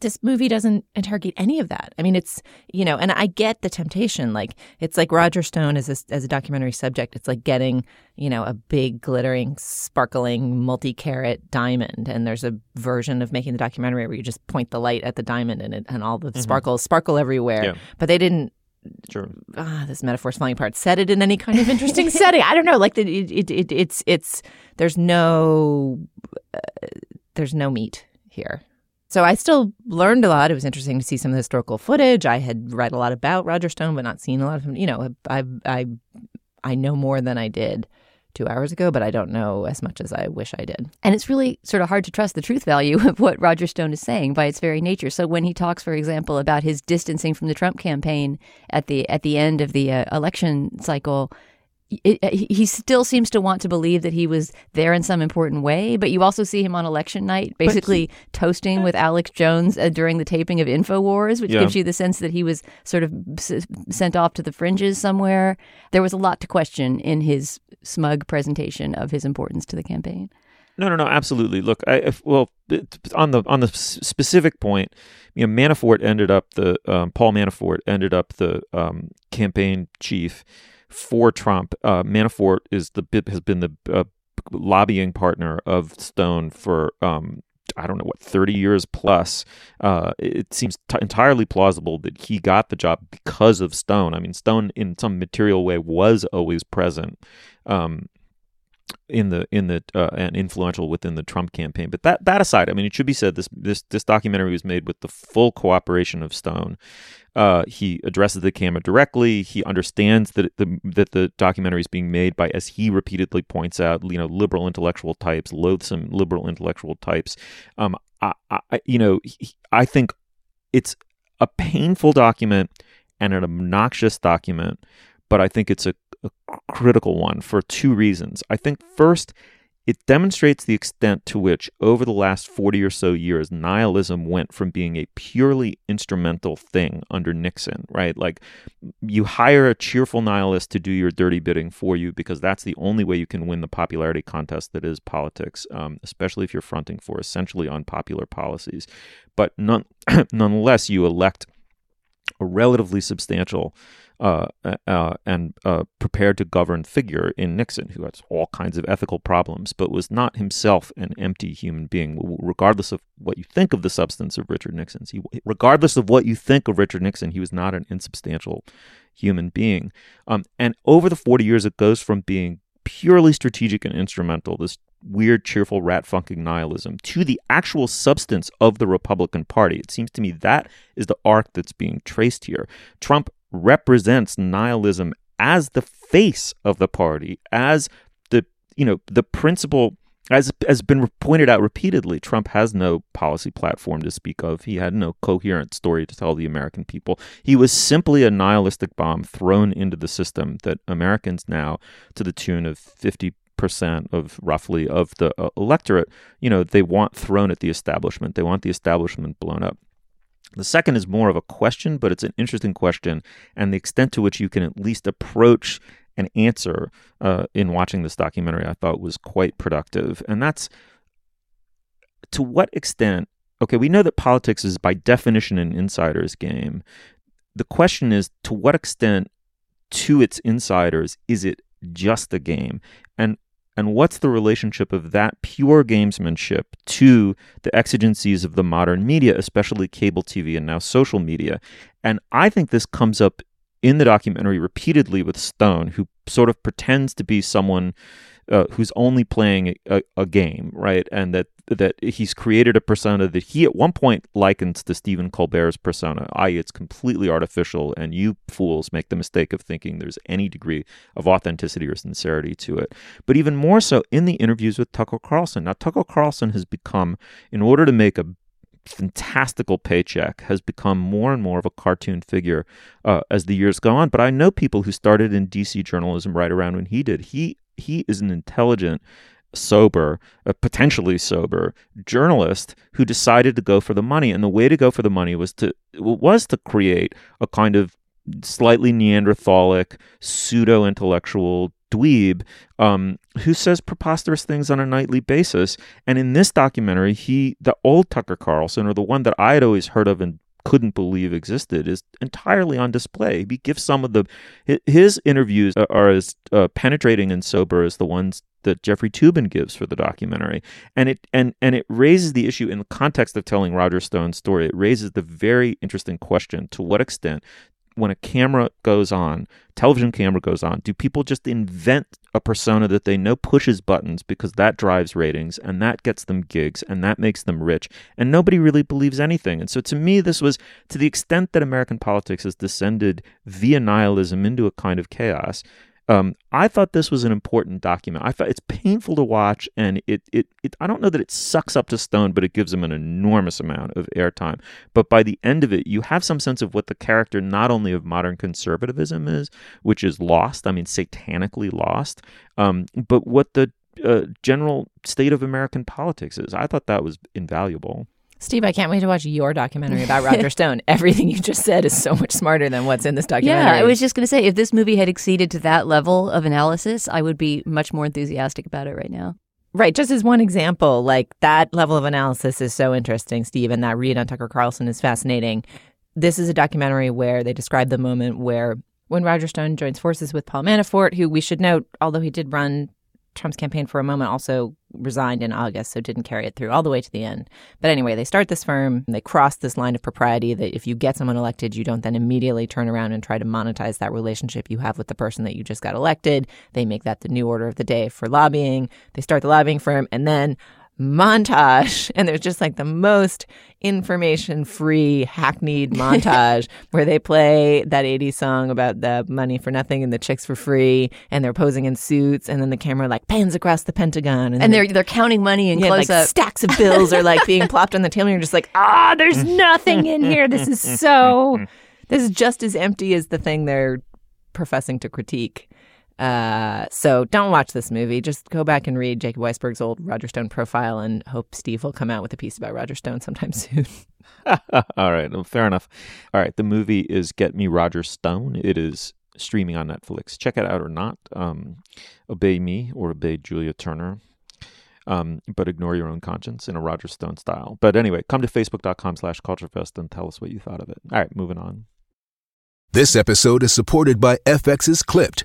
this movie doesn't interrogate any of that. I mean, it's you know, and I get the temptation. Like it's like Roger Stone as a, as a documentary subject. It's like getting you know a big glittering, sparkling, multi-carat diamond, and there's a version of making the documentary where you just point the light at the diamond and it and all the mm-hmm. sparkles sparkle everywhere. Yeah. But they didn't. Sure. Ah, this metaphor's falling apart. Set it in any kind of interesting *laughs* setting. I don't know. Like the, it, it, it, it's it's there's no uh, there's no meat here. So I still learned a lot. It was interesting to see some of the historical footage. I had read a lot about Roger Stone, but not seen a lot of him. You know, I I I know more than I did two hours ago, but I don't know as much as I wish I did. And it's really sort of hard to trust the truth value *laughs* of what Roger Stone is saying by its very nature. So when he talks, for example, about his distancing from the Trump campaign at the at the end of the uh, election cycle, it, he still seems to want to believe that he was there in some important way, but you also see him on election night basically he, toasting with Alex Jones uh, during the taping of InfoWars, which yeah. gives you the sense that he was sort of s- sent off to the fringes somewhere. There was a lot to question in his smug presentation of his importance to the campaign. No, no, no, absolutely. Look, I if, well on the on the specific point, you know, Manafort ended up the um, Paul Manafort ended up the um, campaign chief for Trump. Uh, Manafort is the has been the uh, lobbying partner of Stone for um, I don't know what 30 years plus. Uh, it seems t- entirely plausible that he got the job because of Stone. I mean, Stone in some material way was always present. Um, in the in the uh, and influential within the Trump campaign. But that that aside, I mean, it should be said this this this documentary was made with the full cooperation of Stone. Uh, he addresses the camera directly. He understands that the that the documentary is being made by, as he repeatedly points out, you know, liberal intellectual types, loathsome liberal intellectual types. Um, I, I you know, he, I think it's a painful document and an obnoxious document, but I think it's a a critical one for two reasons. I think first, it demonstrates the extent to which, over the last 40 or so years, nihilism went from being a purely instrumental thing under Nixon, right? Like, you hire a cheerful nihilist to do your dirty bidding for you because that's the only way you can win the popularity contest that is politics, um, especially if you're fronting for essentially unpopular policies. But none, *clears throat* nonetheless, you elect a relatively substantial uh, uh, and uh, prepared to govern figure in Nixon, who has all kinds of ethical problems, but was not himself an empty human being, regardless of what you think of the substance of Richard Nixon. He, regardless of what you think of Richard Nixon, he was not an insubstantial human being. Um, and over the 40 years, it goes from being purely strategic and instrumental, this weird, cheerful, rat funking nihilism, to the actual substance of the Republican Party. It seems to me that is the arc that's being traced here. Trump represents nihilism as the face of the party, as the you know the principal. As has been pointed out repeatedly, Trump has no policy platform to speak of. He had no coherent story to tell the American people. He was simply a nihilistic bomb thrown into the system that Americans now, to the tune of 50 percent of roughly of the uh, electorate, you know, they want thrown at the establishment. They want the establishment blown up. The second is more of a question, but it's an interesting question, and the extent to which you can at least approach an answer uh, in watching this documentary, I thought was quite productive. And that's to what extent, okay, we know that politics is by definition an insider's game. The question is to what extent to its insiders is it just a game? And and what's the relationship of that pure gamesmanship to the exigencies of the modern media, especially cable TV and now social media? And I think this comes up in the documentary repeatedly with Stone, who sort of pretends to be someone uh, who's only playing a, a, game, right? And that that he's created a persona that he at one point likens to Stephen Colbert's persona, i.e., it's completely artificial, and you fools make the mistake of thinking there's any degree of authenticity or sincerity to it. But even more so in the interviews with Tucker Carlson. Now, Tucker Carlson has become, in order to make a fantastical paycheck has become more and more of a cartoon figure uh, as the years go on. But I know people who started in DC journalism right around when he did. He he is an intelligent sober, a potentially sober journalist who decided to go for the money, and the way to go for the money was to was to create a kind of slightly Neanderthalic, pseudo intellectual dweeb um, who says preposterous things on a nightly basis. And in this documentary, he, the old Tucker Carlson, or the one that I had always heard of and couldn't believe existed is entirely on display. He gives some of the his interviews are as uh, penetrating and sober as the ones that Jeffrey Toobin gives for the documentary, and it and and it raises the issue in the context of telling Roger Stone's story. It raises the very interesting question: to what extent when a camera goes on, television camera goes on, do people just invent a persona that they know pushes buttons because that drives ratings and that gets them gigs and that makes them rich and nobody really believes anything. And so to me this was to the extent that American politics has descended via nihilism into a kind of chaos, um, I thought this was an important document. I thought it's painful to watch, and it, it, it I don't know that it sucks up to stone, but it gives him an enormous amount of airtime. But by the end of it, you have some sense of what the character not only of modern conservatism is, which is lost. I mean, satanically lost. Um, but what the uh, general state of American politics is. I thought that was invaluable. Steve, I can't wait to watch your documentary about Roger *laughs* Stone. Everything you just said is so much smarter than what's in this documentary. Yeah, I was just going to say, if this movie had exceeded to that level of analysis, I would be much more enthusiastic about it right now. Right. Just as one example, like that level of analysis is so interesting, Steve, and that read on Tucker Carlson is fascinating. This is a documentary where they describe the moment where when Roger Stone joins forces with Paul Manafort, who we should note, although he did run Trump's campaign for a moment, also resigned in August, so didn't carry it through all the way to the end. But anyway, they start this firm. And they cross this line of propriety that if you get someone elected, you don't then immediately turn around and try to monetize that relationship you have with the person that you just got elected. They make that the new order of the day for lobbying. They start the lobbying firm, and then montage and there's just like the most information free hackneyed *laughs* montage where they play that 80s song about the money for nothing and the chicks for free and they're posing in suits and then the camera like pans across the pentagon and, and they're they're counting money and yeah, close like up stacks of bills are like being plopped on the table and you're just like ah there's *laughs* nothing in here. This is so *laughs* this is just as empty as the thing they're professing to critique uh, so don't watch this movie. Just go back and read Jacob Weisberg's old Roger Stone profile and hope Steve will come out with a piece about Roger Stone sometime *laughs* soon. *laughs* All right, well, fair enough. All right, the movie is Get Me Roger Stone. It is streaming on Netflix. Check it out or not. Um, obey me or obey Julia Turner. Um, but ignore your own conscience in a Roger Stone style. But anyway, come to facebook.com slash culturefest and tell us what you thought of it. All right, moving on. This episode is supported by FX's Clipped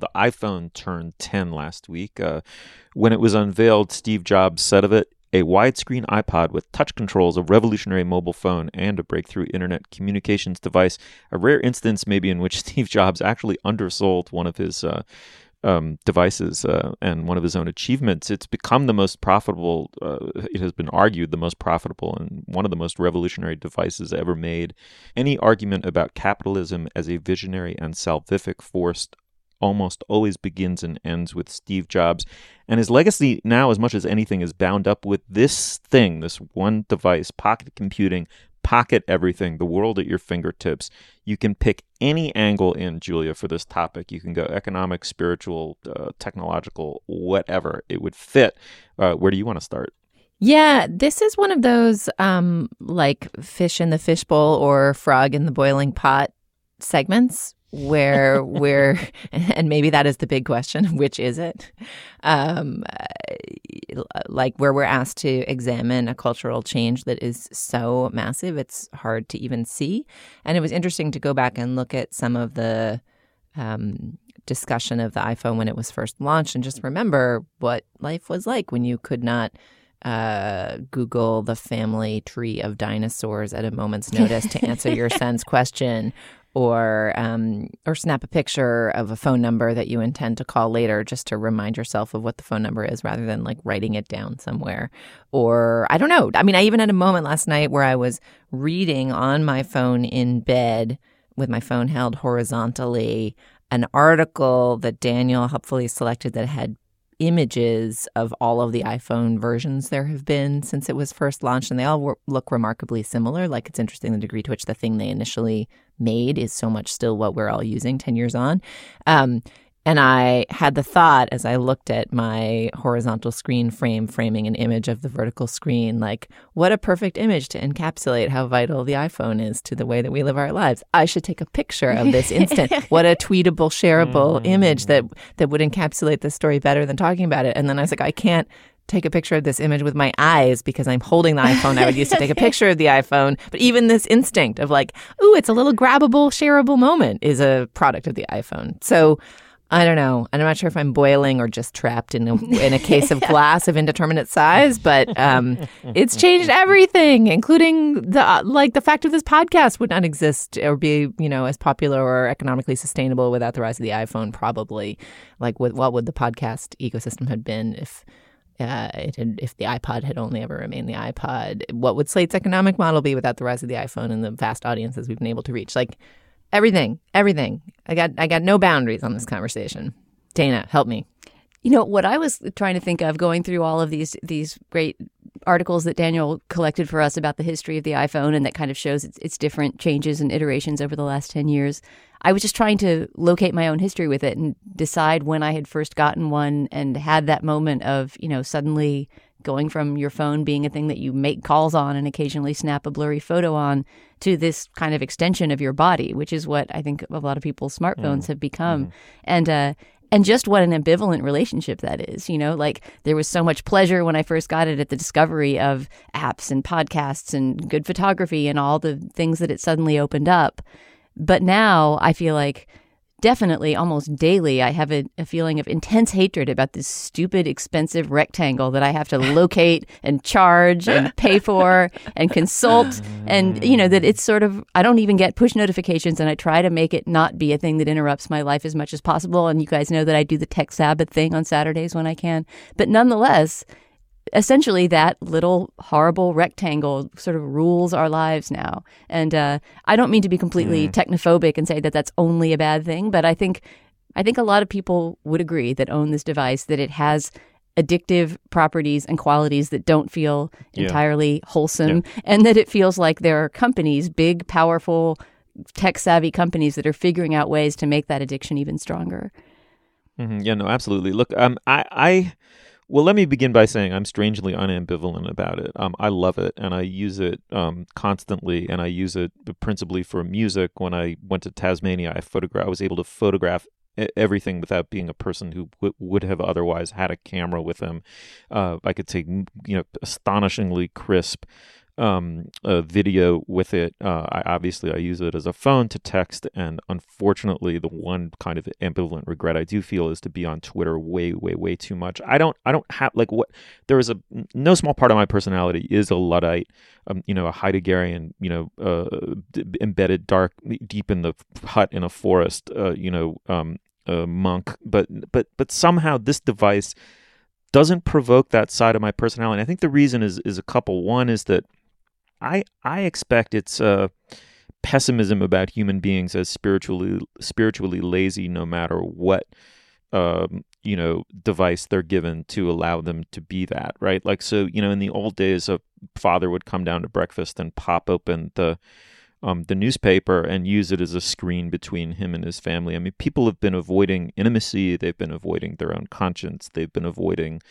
The iPhone turned 10 last week. Uh, when it was unveiled, Steve Jobs said of it, a widescreen iPod with touch controls, a revolutionary mobile phone, and a breakthrough internet communications device. A rare instance, maybe, in which *laughs* Steve Jobs actually undersold one of his uh, um, devices uh, and one of his own achievements. It's become the most profitable, uh, it has been argued the most profitable and one of the most revolutionary devices ever made. Any argument about capitalism as a visionary and salvific force almost always begins and ends with Steve Jobs. And his legacy now, as much as anything, is bound up with this thing, this one device, pocket computing, pocket everything, the world at your fingertips. You can pick any angle in, Julia, for this topic. You can go economic, spiritual, uh, technological, whatever. It would fit. Uh, where do you want to start? Yeah, this is one of those um, like fish in the fishbowl or frog in the boiling pot segments where we're *laughs* and maybe that is the big question *laughs* which is it? Um, like where we're asked to examine a cultural change that is so massive it's hard to even see. And it was interesting to go back and look at some of the um, discussion of the iphone when it was first launched and just remember what life was like when you could not uh, Google the family tree of dinosaurs at a moment's notice to answer your *laughs* son's question, or um, or snap a picture of a phone number that you intend to call later just to remind yourself of what the phone number is rather than like writing it down somewhere. Or I don't know. I mean I even had a moment last night where I was reading on my phone in bed with my phone held horizontally an article that Daniel helpfully selected that had images of all of the iPhone versions there have been since it was first launched, and they all look remarkably similar. Like it's interesting the degree to which the thing they initially made is so much still what we're all using 10 years on. Um, and I had the thought as I looked at my horizontal screen frame framing an image of the vertical screen, like, what a perfect image to encapsulate how vital the iPhone is to the way that we live our lives. I should take a picture of this instant. *laughs* what a tweetable, shareable mm. image that that would encapsulate this story better than talking about it. And then I was like, I can't take a picture of this image with my eyes because I'm holding the iPhone. I would use to take a *laughs* picture of the iPhone. But even this instinct of like, ooh, it's a little grabbable, shareable moment is a product of the iPhone. So I don't know. I'm not sure if I'm boiling or just trapped in a, in a case of glass of indeterminate size, but um, it's changed everything, including the like the fact of this podcast would not exist or be you know as popular or economically sustainable without the rise of the iPhone. Probably, like what, what would the podcast ecosystem have been if uh, it had, if the iPod had only ever remained the iPod? What would Slate's economic model be without the rise of the iPhone and the vast audiences we've been able to reach? Like Everything, everything. I got I got no boundaries on this conversation. Dana, help me. You know what I was trying to think of going through all of these these great articles that Daniel collected for us about the history of the iPhone and that kind of shows its, its different changes and iterations over the last 10 years. I was just trying to locate my own history with it and decide when I had first gotten one and had that moment of, you know, suddenly going from your phone being a thing that you make calls on and occasionally snap a blurry photo on to this kind of extension of your body, which is what I think a lot of people's smartphones mm. have become. Mm. And uh, and just what an ambivalent relationship that is. You know, like there was so much pleasure when I first got it at the discovery of apps and podcasts and good photography and all the things that it suddenly opened up. But now I feel like definitely almost daily i have a, a, feeling of intense hatred about this stupid expensive rectangle that i have to *laughs* locate and charge and pay for and consult. And you know that it's sort of i don't even get push notifications and i try to make it not be a thing that interrupts my life as much as possible. And you guys know that i do the tech sabbath thing on saturdays when i can. But nonetheless essentially that little horrible rectangle sort of rules our lives now. And uh, I don't mean to be completely mm. technophobic and say that that's only a bad thing, but I think I think a lot of people would agree that own this device that it has addictive properties and qualities that don't feel yeah. entirely wholesome yeah. and that it feels like there are companies, big, powerful, tech savvy companies that are figuring out ways to make that addiction even stronger. Mm-hmm. Yeah, no, absolutely. Look, um, I, I well, let me begin by saying I'm strangely unambivalent about it. Um, I love it and I use it um, constantly, and I use it principally for music. When I went to Tasmania, I photograph. I was able to photograph everything without being a person who w- would have otherwise had a camera with them. Uh, I could take you know astonishingly crisp um, a video with it. Uh, I obviously I use it as a phone to text, and unfortunately, the one kind of ambivalent regret I do feel is to be on Twitter way, way, way too much. I don't, I don't have like what there is a no small part of my personality is a luddite, um, you know, a Heideggerian, you know, uh, d- embedded dark deep in the hut in a forest, uh, you know, um, a monk. But but but somehow this device doesn't provoke that side of my personality. I think the reason is is a couple. One is that I I expect it's uh, pessimism about human beings as spiritually spiritually lazy, no matter what um, you know device they're given to allow them to be that. Right? Like so, you know, in the old days, a father would come down to breakfast and pop open the um, the newspaper and use it as a screen between him and his family. I mean, people have been avoiding intimacy. They've been avoiding their own conscience. They've been avoiding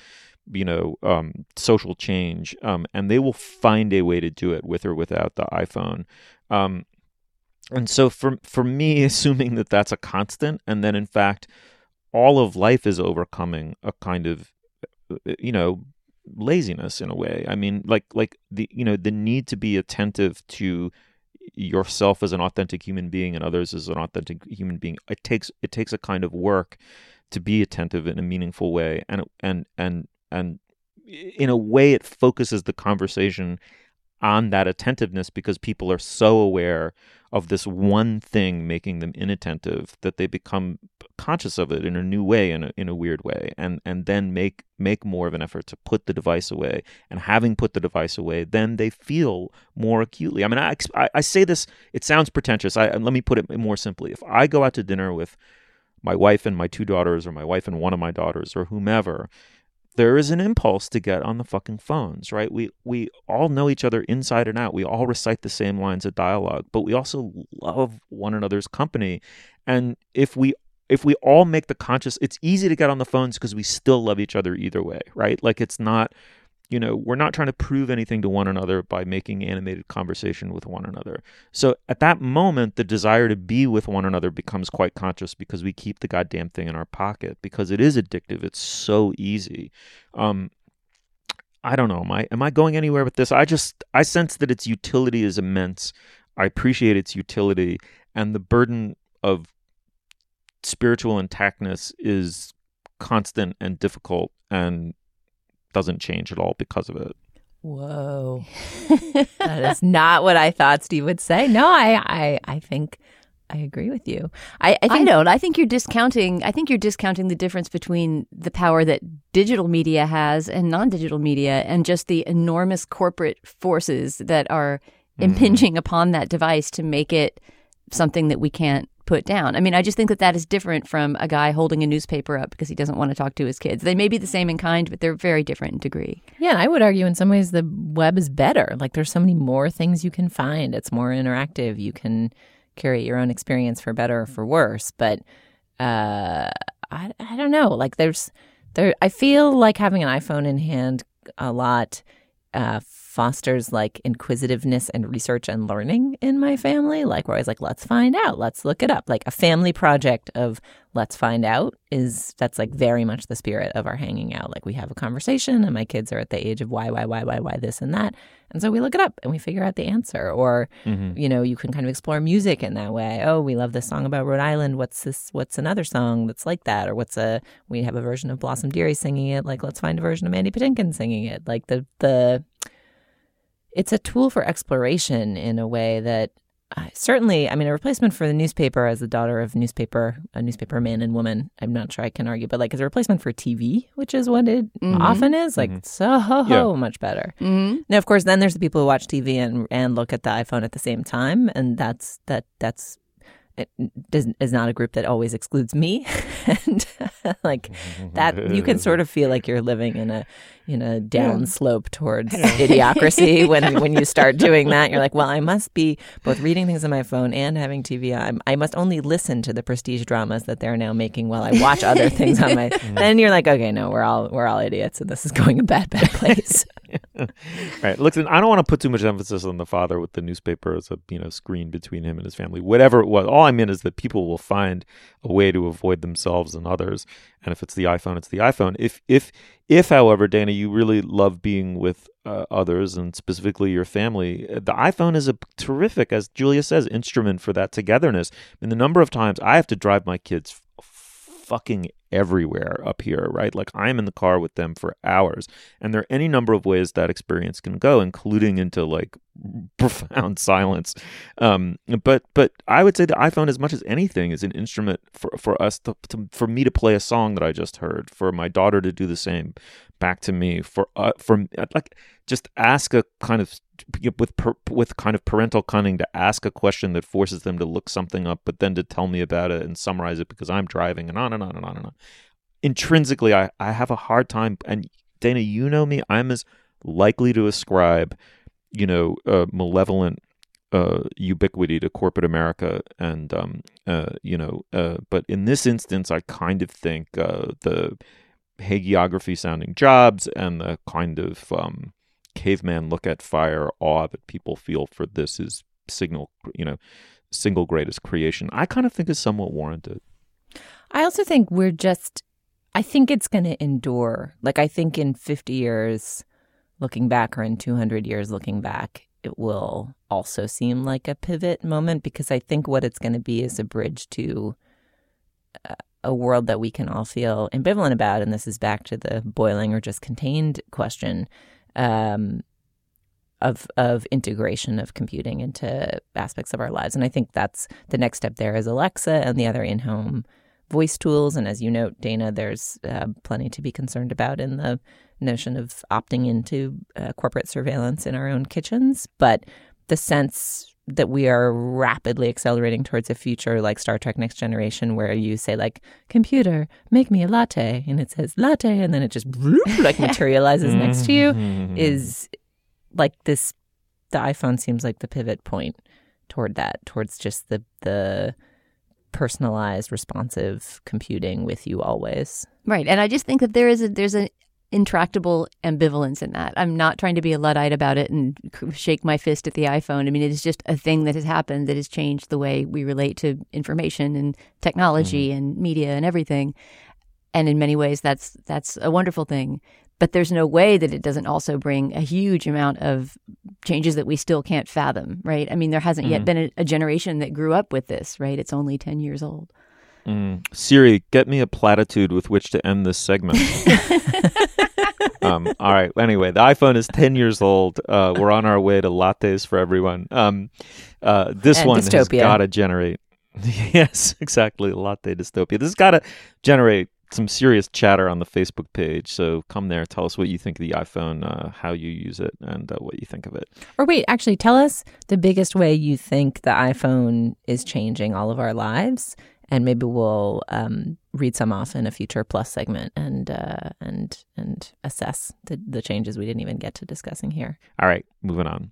you know um, social change, um, and they will find a way to do it with or without the iPhone. Um, and so for for me, *laughs* assuming that that's a constant, and then in fact, all of life is overcoming a kind of uh, you know laziness in a way. I mean, like like the you know the need to be attentive to yourself as an authentic human being and others as an authentic human being. It takes it takes a kind of work to be attentive in a meaningful way and and and and in a way it focuses the conversation on that attentiveness because people are so aware of this one thing making them inattentive that they become conscious of it in a new way in a, in a weird way and and then make make more of an effort to put the device away. And having put the device away then they feel more acutely. I mean i i, I say this it sounds pretentious. I let me put it more simply. If i go out to dinner with my wife and my two daughters or my wife and one of my daughters or whomever there is an impulse to get on the fucking phones, right? We we all know each other inside and out. We all recite the same lines of dialogue, but we also love one another's company. And if we if we all make the conscious it's easy to get on the phones because we still love each other either way, right? Like it's not you know, we're not trying to prove anything to one another by making animated conversation with one another. So at that moment, the desire to be with one another becomes quite conscious because we keep the goddamn thing in our pocket because it is addictive. It's so easy. Um, I don't know. Am I am I going anywhere with this? I just I sense that its utility is immense. I appreciate its utility, and the burden of spiritual intactness is constant and difficult and doesn't change at all because of it. Whoa. *laughs* that is not what I thought Steve would say. No, I I, I think I agree with you. I, I, think, I don't. I think you're discounting. I think you're discounting the difference between the power that digital media has and non-digital media, and just the enormous corporate forces that are mm-hmm. impinging upon that device to make it something that we can't put down. I mean, I just think that that is different from a guy holding a newspaper up because he doesn't want to talk to his kids. They may be the same in kind, but they're very different in degree. Yeah, I would argue in some ways the web is better. Like there's so many more things you can find. It's more interactive. You can curate your own experience for better or for worse. But uh, I I don't know. Like there's there. I feel like having an iPhone in hand a lot uh, fosters like inquisitiveness and research and learning in my family. Like we're always like, let's find out, let's look it up. Like a family project of let's find out is that's like very much the spirit of our hanging out. Like we have a conversation and my kids are at the age of why, why, why, why, why this and that. And so we look it up and we figure out the answer. Or, Mhm. you know, you can kind of explore music in that way. Oh, we love this song about Rhode Island. What's this? What's another song that's like that? Or what's a, we have a version of Blossom Dearie singing it. Like let's find a version of Mandy Patinkin singing it. Like the, the, it's a tool for exploration in a way that uh, certainly, I mean, a replacement for the newspaper as the daughter of newspaper, a newspaper man and woman. I'm not sure I can argue, but like as a replacement for TV, which is what it Mhm. often is, like Mhm. so Yeah. much better. Mm-hmm. Now, of course, then there's the people who watch TV and and look at the iPhone at the same time, and that's that that's it does, is not a group that always excludes me, *laughs* and *laughs* like that you can sort of feel like you're living in a in a down slope towards *laughs* idiocracy when when you start doing that. You're like, well, I must be both reading things on my phone and having TV. on. I must only listen to the prestige dramas that they're now making while I watch other things on my. *laughs* then you're like, okay, no, we're all we're all idiots, and this is going a bad bad place. *laughs* right. Listen, I don't want to put too much emphasis on the father with the newspaper as a you know screen between him and his family. Whatever it was, all I mean is that people will find a way to avoid themselves and others. And if it's the iPhone, it's the iPhone. If if if, however, Dana, you really love being with uh, others and specifically your family, uh, the iPhone is a terrific, as Julia says, instrument for that togetherness. I mean, the number of times I have to drive my kids fucking everywhere up here, right? Like I'm in the car with them for hours. And there are any number of ways that experience can go, including into like *laughs* profound silence. Um, but but I would say the iPhone, as much as anything, is an instrument for, for us to, to for me to play a song that I just heard, for my daughter to do the same back to me, for uh, for like just ask a kind of with with kind of parental cunning to ask a question that forces them to look something up, but then to tell me about it and summarize it because I'm driving and on and on and on and on. Intrinsically, I, I have a hard time. And Dana, you know me, I'm as likely to ascribe, you know, uh, malevolent uh, ubiquity to corporate America, and um, uh, you know, uh, but in this instance, I kind of think uh, the hagiography sounding jobs and the kind of um, caveman look at fire awe that people feel for this is signal, you know, single greatest creation. I kind of think is somewhat warranted. I also think we're just, I think it's going to endure. Like, I think in 50 years looking back or in 200 years looking back, it will also seem like a pivot moment because I think what it's going to be is a bridge to uh, a world that we can all feel ambivalent about. And this is back to the boiling or just contained question. Um, of of integration of computing into aspects of our lives. And I think that's the next step there is Alexa and the other in-home voice tools. And as you note, Dana, there's uh, plenty to be concerned about in the notion of opting into uh, corporate surveillance in our own kitchens. But the sense that we are rapidly accelerating towards a future like Star Trek Next Generation, where you say like, "Computer, make me a latte," and it says latte, and then it just like *laughs* materializes next to you, mm-hmm. is like this. The iPhone seems like the pivot point toward that, towards just the the personalized, responsive computing with you always. Right. And I just think that there is a there's an intractable ambivalence in that. I'm not trying to be a luddite about it and shake my fist at the iPhone. I mean, it is just a thing that has happened that has changed the way we relate to information and technology and media and everything. And in many ways that's that's a wonderful thing. But there's no way that it doesn't also bring a huge amount of changes that we still can't fathom, right? I mean, there hasn't yet Mhm. been a, a generation that grew up with this, right? It's only 10 years old. Mm. Siri, get me a platitude with which to end this segment. *laughs* um, all right. Anyway, the iPhone is 10 years old. Uh, we're on our way to lattes for everyone. Um, uh, this And one has got to generate. *laughs* yes, exactly. Latte dystopia. This has got to generate some serious chatter on the Facebook page. So come there, tell us what you think of the iPhone, uh, how you use it, and uh, what you think of it. Or wait, actually, tell us the biggest way you think the iPhone is changing all of our lives, and maybe we'll um, read some off in a future Plus segment and uh, and and assess the the changes we didn't even get to discussing here. All right, moving on.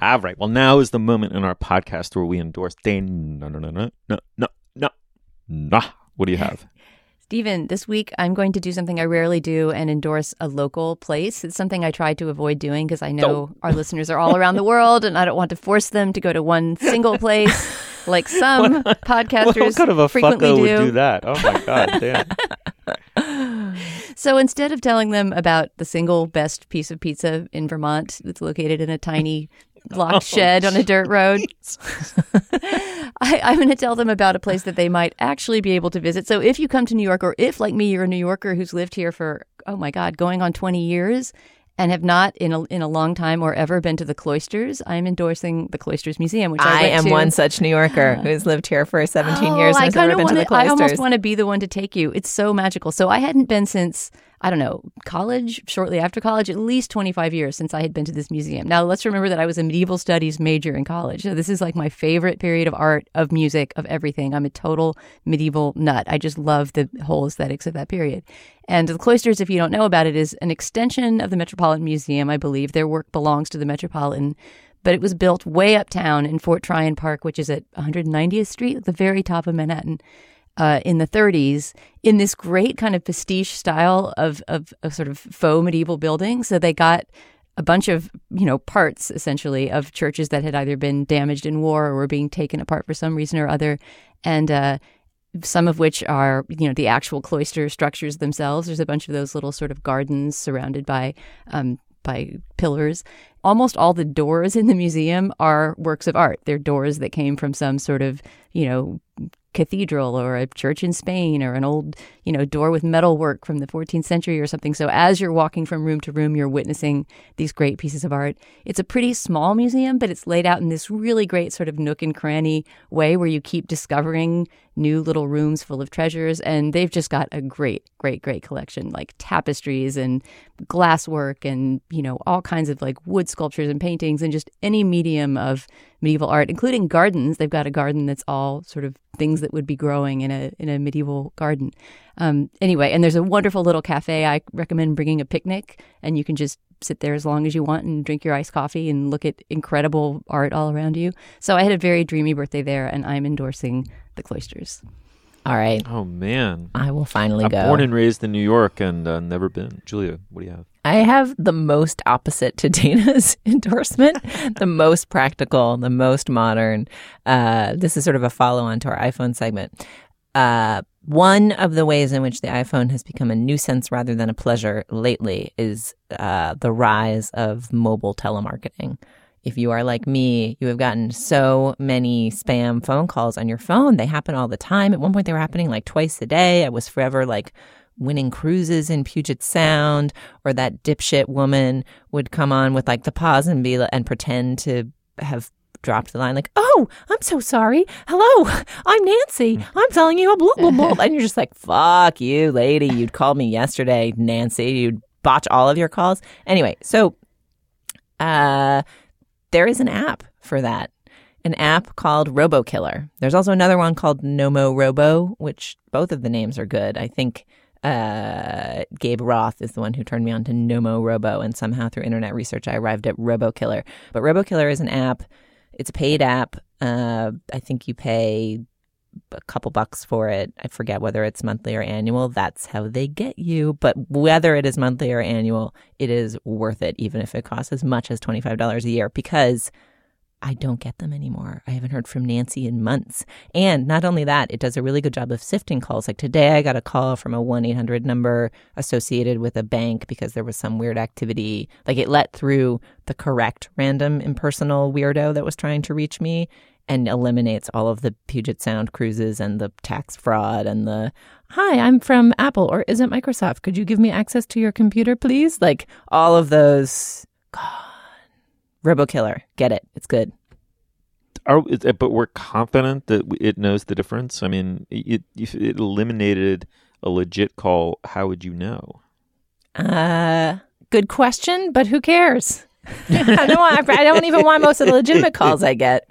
All right. Well, now is the moment in our podcast where we endorse Dan. No, no, no, no, no, no, no, no. What do you have? *laughs* Stephen, this week I'm going to do something I rarely do and endorse a local place. It's something I try to avoid doing because I know Oh. our listeners are all around the *laughs* world and I don't want to force them to go to one single *laughs* place like some podcasters what kind of a frequently do. would do that? Oh my god, damn. So instead of telling them about the single best piece of pizza in Vermont that's located in a tiny locked Oh, shed on a dirt road, *laughs* I, I'm going to tell them about a place that they might actually be able to visit. So if you come to New York, or if, like me, you're a New Yorker who's lived here for, oh my God, going on 20 years and have not in a, in a long time or ever been to the Cloisters, I'm endorsing the Cloisters Museum, which I, I am to. one such New Yorker who's lived here for 17 Oh, years and I has never been to the wanna- I almost want to be the one to take you. It's so magical. So I hadn't been since I don't know college, shortly after college, at least twenty five years since I had been to this museum. Now let's remember that I was a medieval studies major in college. So this is like my favorite period of art, of music, of everything. I'm a total medieval nut. I just love the whole aesthetics of that period. And the cloisters, if you don't know about it, is an extension of the Metropolitan Museum. I believe their work belongs to the Metropolitan but it was built way uptown in Fort Tryon Park, which is at 190th Street, at the very top of Manhattan, uh, in the 30s, in this great kind of pastiche style of, of, sort of faux medieval building. So they got a bunch of you know parts essentially of churches that had either been damaged in war or were being taken apart for some reason or other, and uh, some of which are you know the actual cloister structures themselves. There's a bunch of those little sort of gardens surrounded by um, by pillars. Almost all the doors in the museum are works of art. They're doors that came from some sort of you know cathedral or a church in Spain or an old, you know, door with metal work from the 14th century or something. So as you're walking from room to room, you're witnessing these great pieces of art. It's a pretty small museum, but it's laid out in this really great sort of nook and cranny way where you keep discovering new little rooms full of treasures. And they've just got a great, great, great collection like tapestries and glasswork and, you know, all kinds of like wood sculptures and paintings and just any medium of medieval art, including gardens. They've got a garden that's all sort of things that would be growing in a in a medieval garden. Um, anyway, and there's a wonderful little cafe. I recommend bringing a picnic, and you can just sit there as long as you want and drink your iced coffee and look at incredible art all around you. So I had a very dreamy birthday there, and I'm endorsing the cloisters. All right. Oh man, I will finally I'm go. born and raised in New York and uh, never been. Julia, what do you have? I have the most opposite to *laughs* Dana's *laughs* endorsement, the most practical, the most modern. Uh, this is sort of a follow on to our iPhone segment. Uh, one of the ways in which the iPhone has become a nuisance rather than a pleasure lately is uh, the rise of mobile telemarketing. If you are like me, you have gotten so many spam phone calls on your phone. They happen all the time. At one point, they were happening like twice a day. I was forever like winning cruises in Puget Sound, or that dipshit woman would come on with like the pause and be and pretend to have dropped the line like, "Oh, I'm so sorry. Hello, *laughs* I'm Nancy. I'm telling you a blah blah blah," *laughs* and you're just like, "Fuck you, lady. You'd called me yesterday, Nancy. You'd botch all of your calls." Anyway, so uh, there is an app for that. An app called RoboKiller. There's also another one called Nomorobo, which both of the names are good. I think uh, Gabe Roth is the one who turned me on to Nomorobo, and somehow through internet research, I arrived at RoboKiller. But RoboKiller is an app. It's a paid app. Uh, I think you pay a couple bucks for it. I forget whether it's monthly or annual. That's how they get you. But whether it is monthly or annual, it is worth it, even if it costs as much as $25 a year, because I don't get them anymore. I haven't heard from Nancy in months. And not only that, it does a really good job of sifting calls. Like today, I got a call from a 1 800 number associated with a bank because there was some weird activity. Like it let through the correct random impersonal weirdo that was trying to reach me and eliminates all of the Puget Sound cruises and the tax fraud and the hi, I'm from Apple or is it Microsoft? Could you give me access to your computer, please? Like all of those. God. RoboKiller. Get it. It's good. Are, but we're confident that it knows the difference. I mean, it, if it eliminated a legit call, how would you know? Uh, good question, but who cares? *laughs* I don't want. I don't even want most of the legitimate calls I get.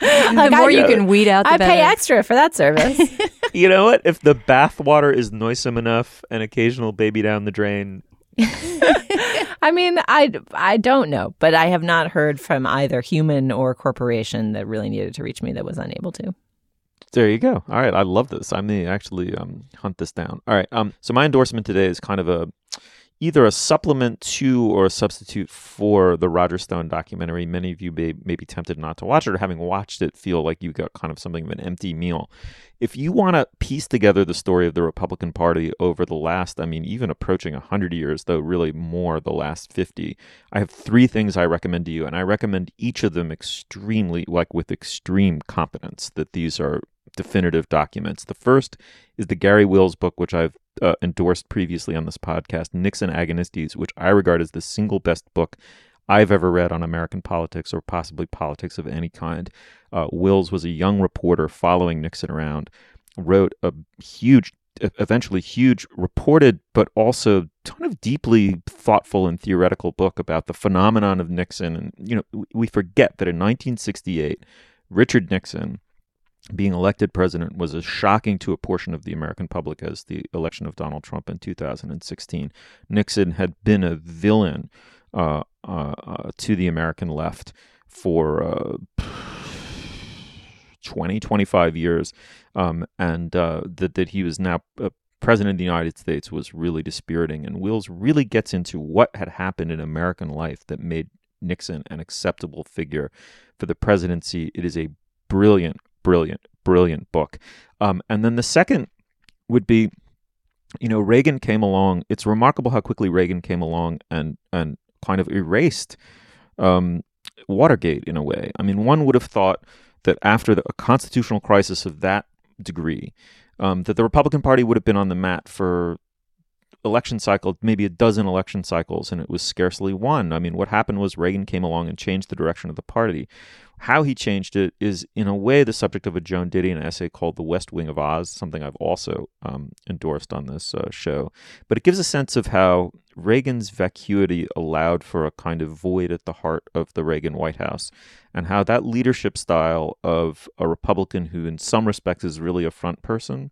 Like the more I, you can weed out, the I better. pay extra for that service. *laughs* you know what? If the bathwater is noisome enough, an occasional baby down the drain. *laughs* I mean, I, I don't know, but I have not heard from either human or corporation that really needed to reach me that was unable to. There you go. All right, I love this. I may actually um, hunt this down. All right. Um, so my endorsement today is kind of a either a supplement to or a substitute for the Roger Stone documentary. Many of you may, may be tempted not to watch it, or having watched it, feel like you got kind of something of an empty meal. If you want to piece together the story of the Republican Party over the last, I mean, even approaching 100 years, though really more the last 50, I have three things I recommend to you, and I recommend each of them extremely, like with extreme competence, that these are definitive documents. The first is the Garry Wills book, which I've uh, endorsed previously on this podcast, Nixon Agonistes, which I regard as the single best book I've ever read on American politics or possibly politics of any kind. Uh, Wills was a young reporter following Nixon around, wrote a huge, eventually huge, reported, but also kind of deeply thoughtful and theoretical book about the phenomenon of Nixon. And, you know, we forget that in 1968, Richard Nixon, being elected president was as shocking to a portion of the American public as the election of Donald Trump in 2016. Nixon had been a villain uh, uh, uh, to the American left for uh, 20, 25 years, um, and uh, that, that he was now uh, president of the United States was really dispiriting. And Wills really gets into what had happened in American life that made Nixon an acceptable figure for the presidency. It is a brilliant brilliant, brilliant book. Um, and then the second would be, you know, Reagan came along. It's remarkable how quickly Reagan came along and and kind of erased um, Watergate in a way. I mean, one would have thought that after the, a constitutional crisis of that degree, um, that the Republican Party would have been on the mat for election cycle, maybe a dozen election cycles, and it was scarcely one. I mean, what happened was Reagan came along and changed the direction of the party. How he changed it is, in a way, the subject of a Joan Didion essay called The West Wing of Oz, something I've also um, endorsed on this uh, show. But it gives a sense of how Reagan's vacuity allowed for a kind of void at the heart of the Reagan White House, and how that leadership style of a Republican who, in some respects, is really a front person,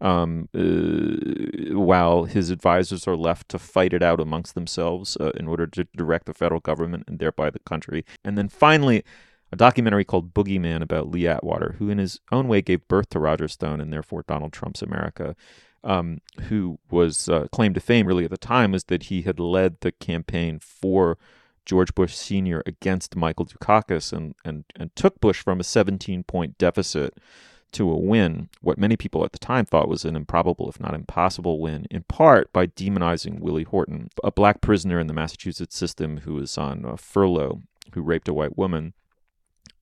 um, uh, while his advisors are left to fight it out amongst themselves uh, in order to direct the federal government and thereby the country. And then finally, a documentary called Boogie Man about Lee Atwater, who in his own way gave birth to Roger Stone and therefore Donald Trump's America, um, who was uh, claimed to fame really at the time was that he had led the campaign for George Bush Sr. against Michael Dukakis and, and, and took Bush from a 17 point deficit to a win, what many people at the time thought was an improbable, if not impossible win, in part by demonizing Willie Horton, a black prisoner in the Massachusetts system who was on uh, furlough, who raped a white woman.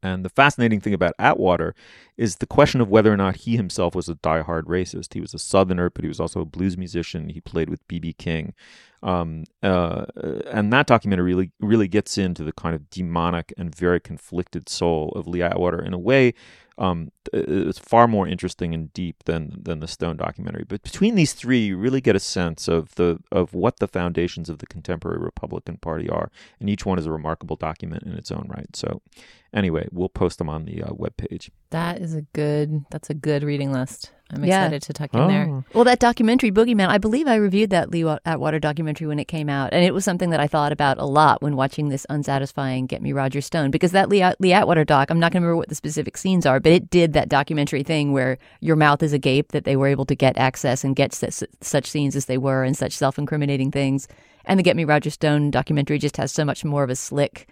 And the fascinating thing about Atwater is the question of whether or not he himself was a diehard racist. He was a Southerner, but he was also a blues musician. He played with B.B. King. Um, uh, and that documentary really, really gets into the kind of demonic and very conflicted soul of Lee Atwater in a way um, it's far more interesting and deep than than the Stone documentary. But between these three, you really get a sense of the of what the foundations of the contemporary Republican Party are, and each one is a remarkable document in its own right. So, anyway, we'll post them on the uh, web page. That is a good. That's a good reading list. I'm yeah. excited to tuck in oh. there. Well, that documentary, Boogie Man, I believe I reviewed that Lee Atwater documentary when it came out. And it was something that I thought about a lot when watching this unsatisfying Get Me Roger Stone. Because that Lee, Lee Atwater doc, I'm not going to remember what the specific scenes are, but it did that documentary thing where your mouth is agape that they were able to get access and get such, such scenes as they were and such self incriminating things. And the Get Me Roger Stone documentary just has so much more of a slick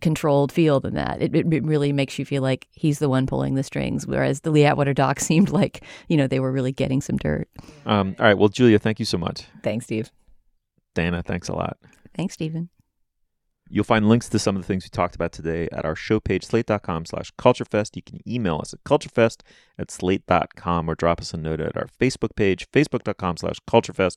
controlled feel than that. It, it, it really makes you feel like he's the one pulling the strings, whereas the Lee Atwater doc *laughs* seemed like you know they were really getting some dirt. Um, all right. Well, Julia, thank you so much. Thanks, Steve. Dana, thanks a lot. Thanks, Stephen. You'll find links to some of the things we talked about today at our show page, slate.com slash culturefest. You can email us at culturefest at slate.com or drop us a note at our Facebook page, facebook.com slash culturefest.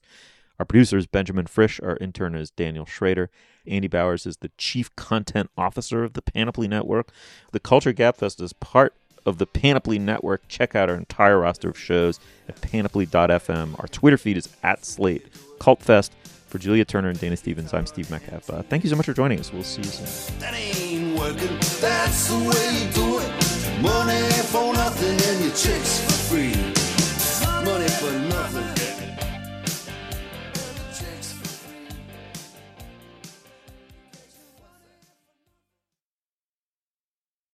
Our producer is Benjamin Frisch. Our intern is Daniel Schrader. Andy Bowers is the chief content officer of the Panoply Network. The Culture Gabfest is part of the Panoply Network. Check out our entire roster of shows at panoply.fm. Our Twitter feed is at Slate Cult Fest. For Julia Turner and Dana Stevens, I'm Steve Metcalf. Uh, thank you so much for joining us. We'll see you soon. That ain't working. That's the way you do it. Money for nothing and your chicks for free. Money for nothing.